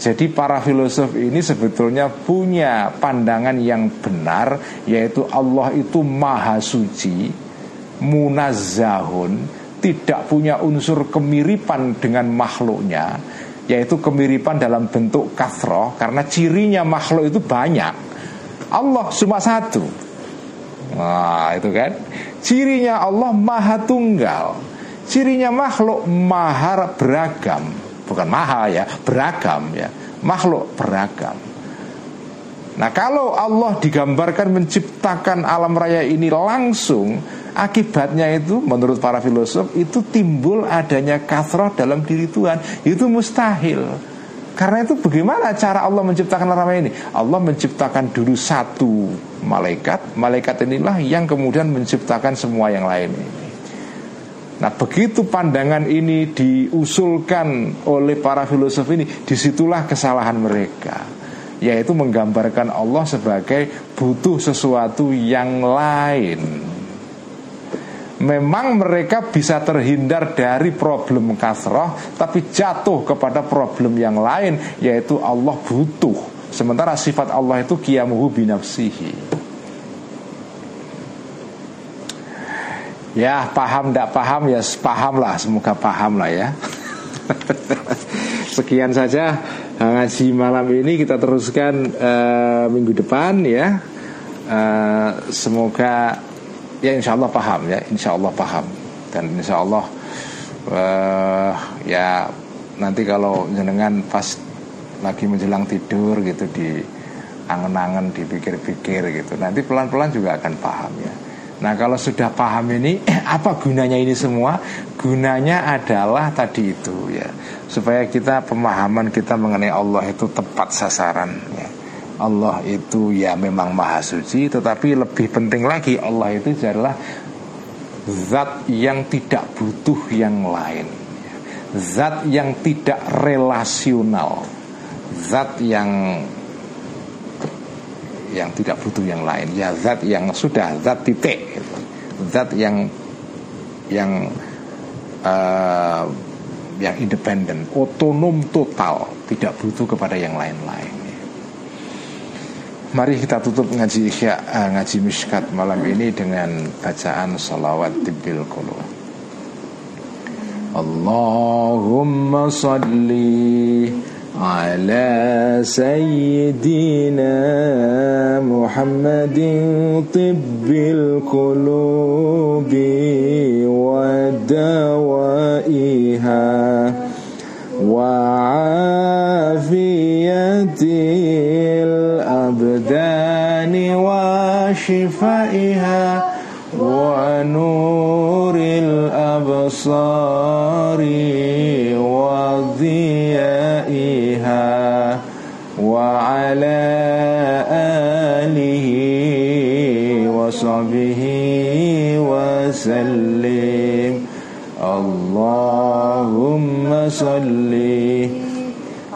Jadi para filosof ini sebetulnya punya pandangan yang benar Yaitu Allah itu maha suci Munazzahun Tidak punya unsur kemiripan dengan makhluknya Yaitu kemiripan dalam bentuk kathroh Karena cirinya makhluk itu banyak Allah cuma satu Nah itu kan Cirinya Allah maha tunggal Cirinya makhluk maha beragam bukan maha ya, beragam ya. Makhluk beragam. Nah, kalau Allah digambarkan menciptakan alam raya ini langsung, akibatnya itu menurut para filosof itu timbul adanya kasroh dalam diri Tuhan. Itu mustahil. Karena itu bagaimana cara Allah menciptakan raya ini? Allah menciptakan dulu satu malaikat, malaikat inilah yang kemudian menciptakan semua yang lain. Nah begitu pandangan ini diusulkan oleh para filosof ini Di situlah kesalahan mereka Yaitu menggambarkan Allah sebagai butuh sesuatu yang lain Memang mereka bisa terhindar dari problem kasroh Tapi jatuh kepada problem yang lain Yaitu Allah butuh. Sementara sifat Allah itu kiamuhu binafsihi. Ya paham tidak paham ya paham lah Semoga paham lah ya. <laughs> Sekian saja ngaji malam ini. Kita teruskan uh, minggu depan ya. Uh, Semoga ya insya Allah paham ya Insya Allah paham Dan insya Allah uh, ya nanti kalau jenengan pas lagi menjelang tidur gitu di angen-angen dipikir-pikir gitu nanti pelan-pelan juga akan paham ya Nah kalau sudah paham ini eh, <clears throat> apa gunanya ini semua? Gunanya adalah tadi itu ya supaya kita pemahaman kita mengenai Allah itu tepat sasaran ya. Allah itu ya memang maha suci tetapi lebih penting lagi Allah itu adalah zat yang tidak butuh yang lain. Zat yang tidak relasional. Zat yang yang tidak butuh yang lain. Ya zat yang sudah zat titik. Zat yang yang uh, yang independen otonom total. Tidak butuh kepada yang lain-lain Mari kita tutup ngaji ikhya, uh, eh, ngaji miskat malam ini dengan bacaan salawat tibbil qulub. Allahumma salli ala sayyidina Muhammadin tibbil qulubi wa dawaiha wa afi وشفائها ونور الأبصار وعلى آله وصحبه وسلم. اللهم صل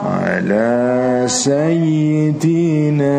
على سيدنا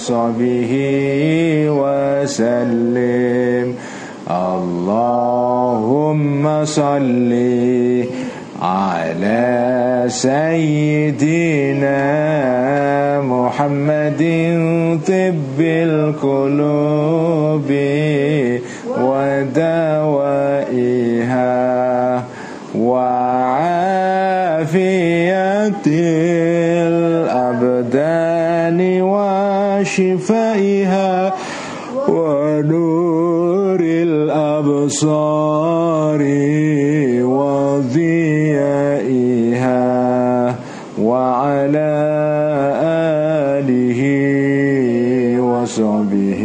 وصحبه وسلم. اللهم صلِّ على سيدنا محمد طب القلوب ودوائها وعافية وشفائها ونور الأبصار وعلى آله وصحبه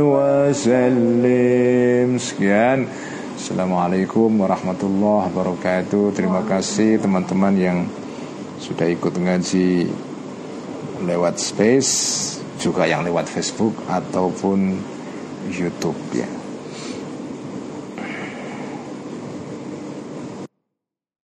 وسلم Sekian Assalamualaikum warahmatullahi wabarakatuh Terima kasih teman-teman yang Sudah ikut ngaji Lewat space Juga yang lewat Facebook Ataupun Youtube ya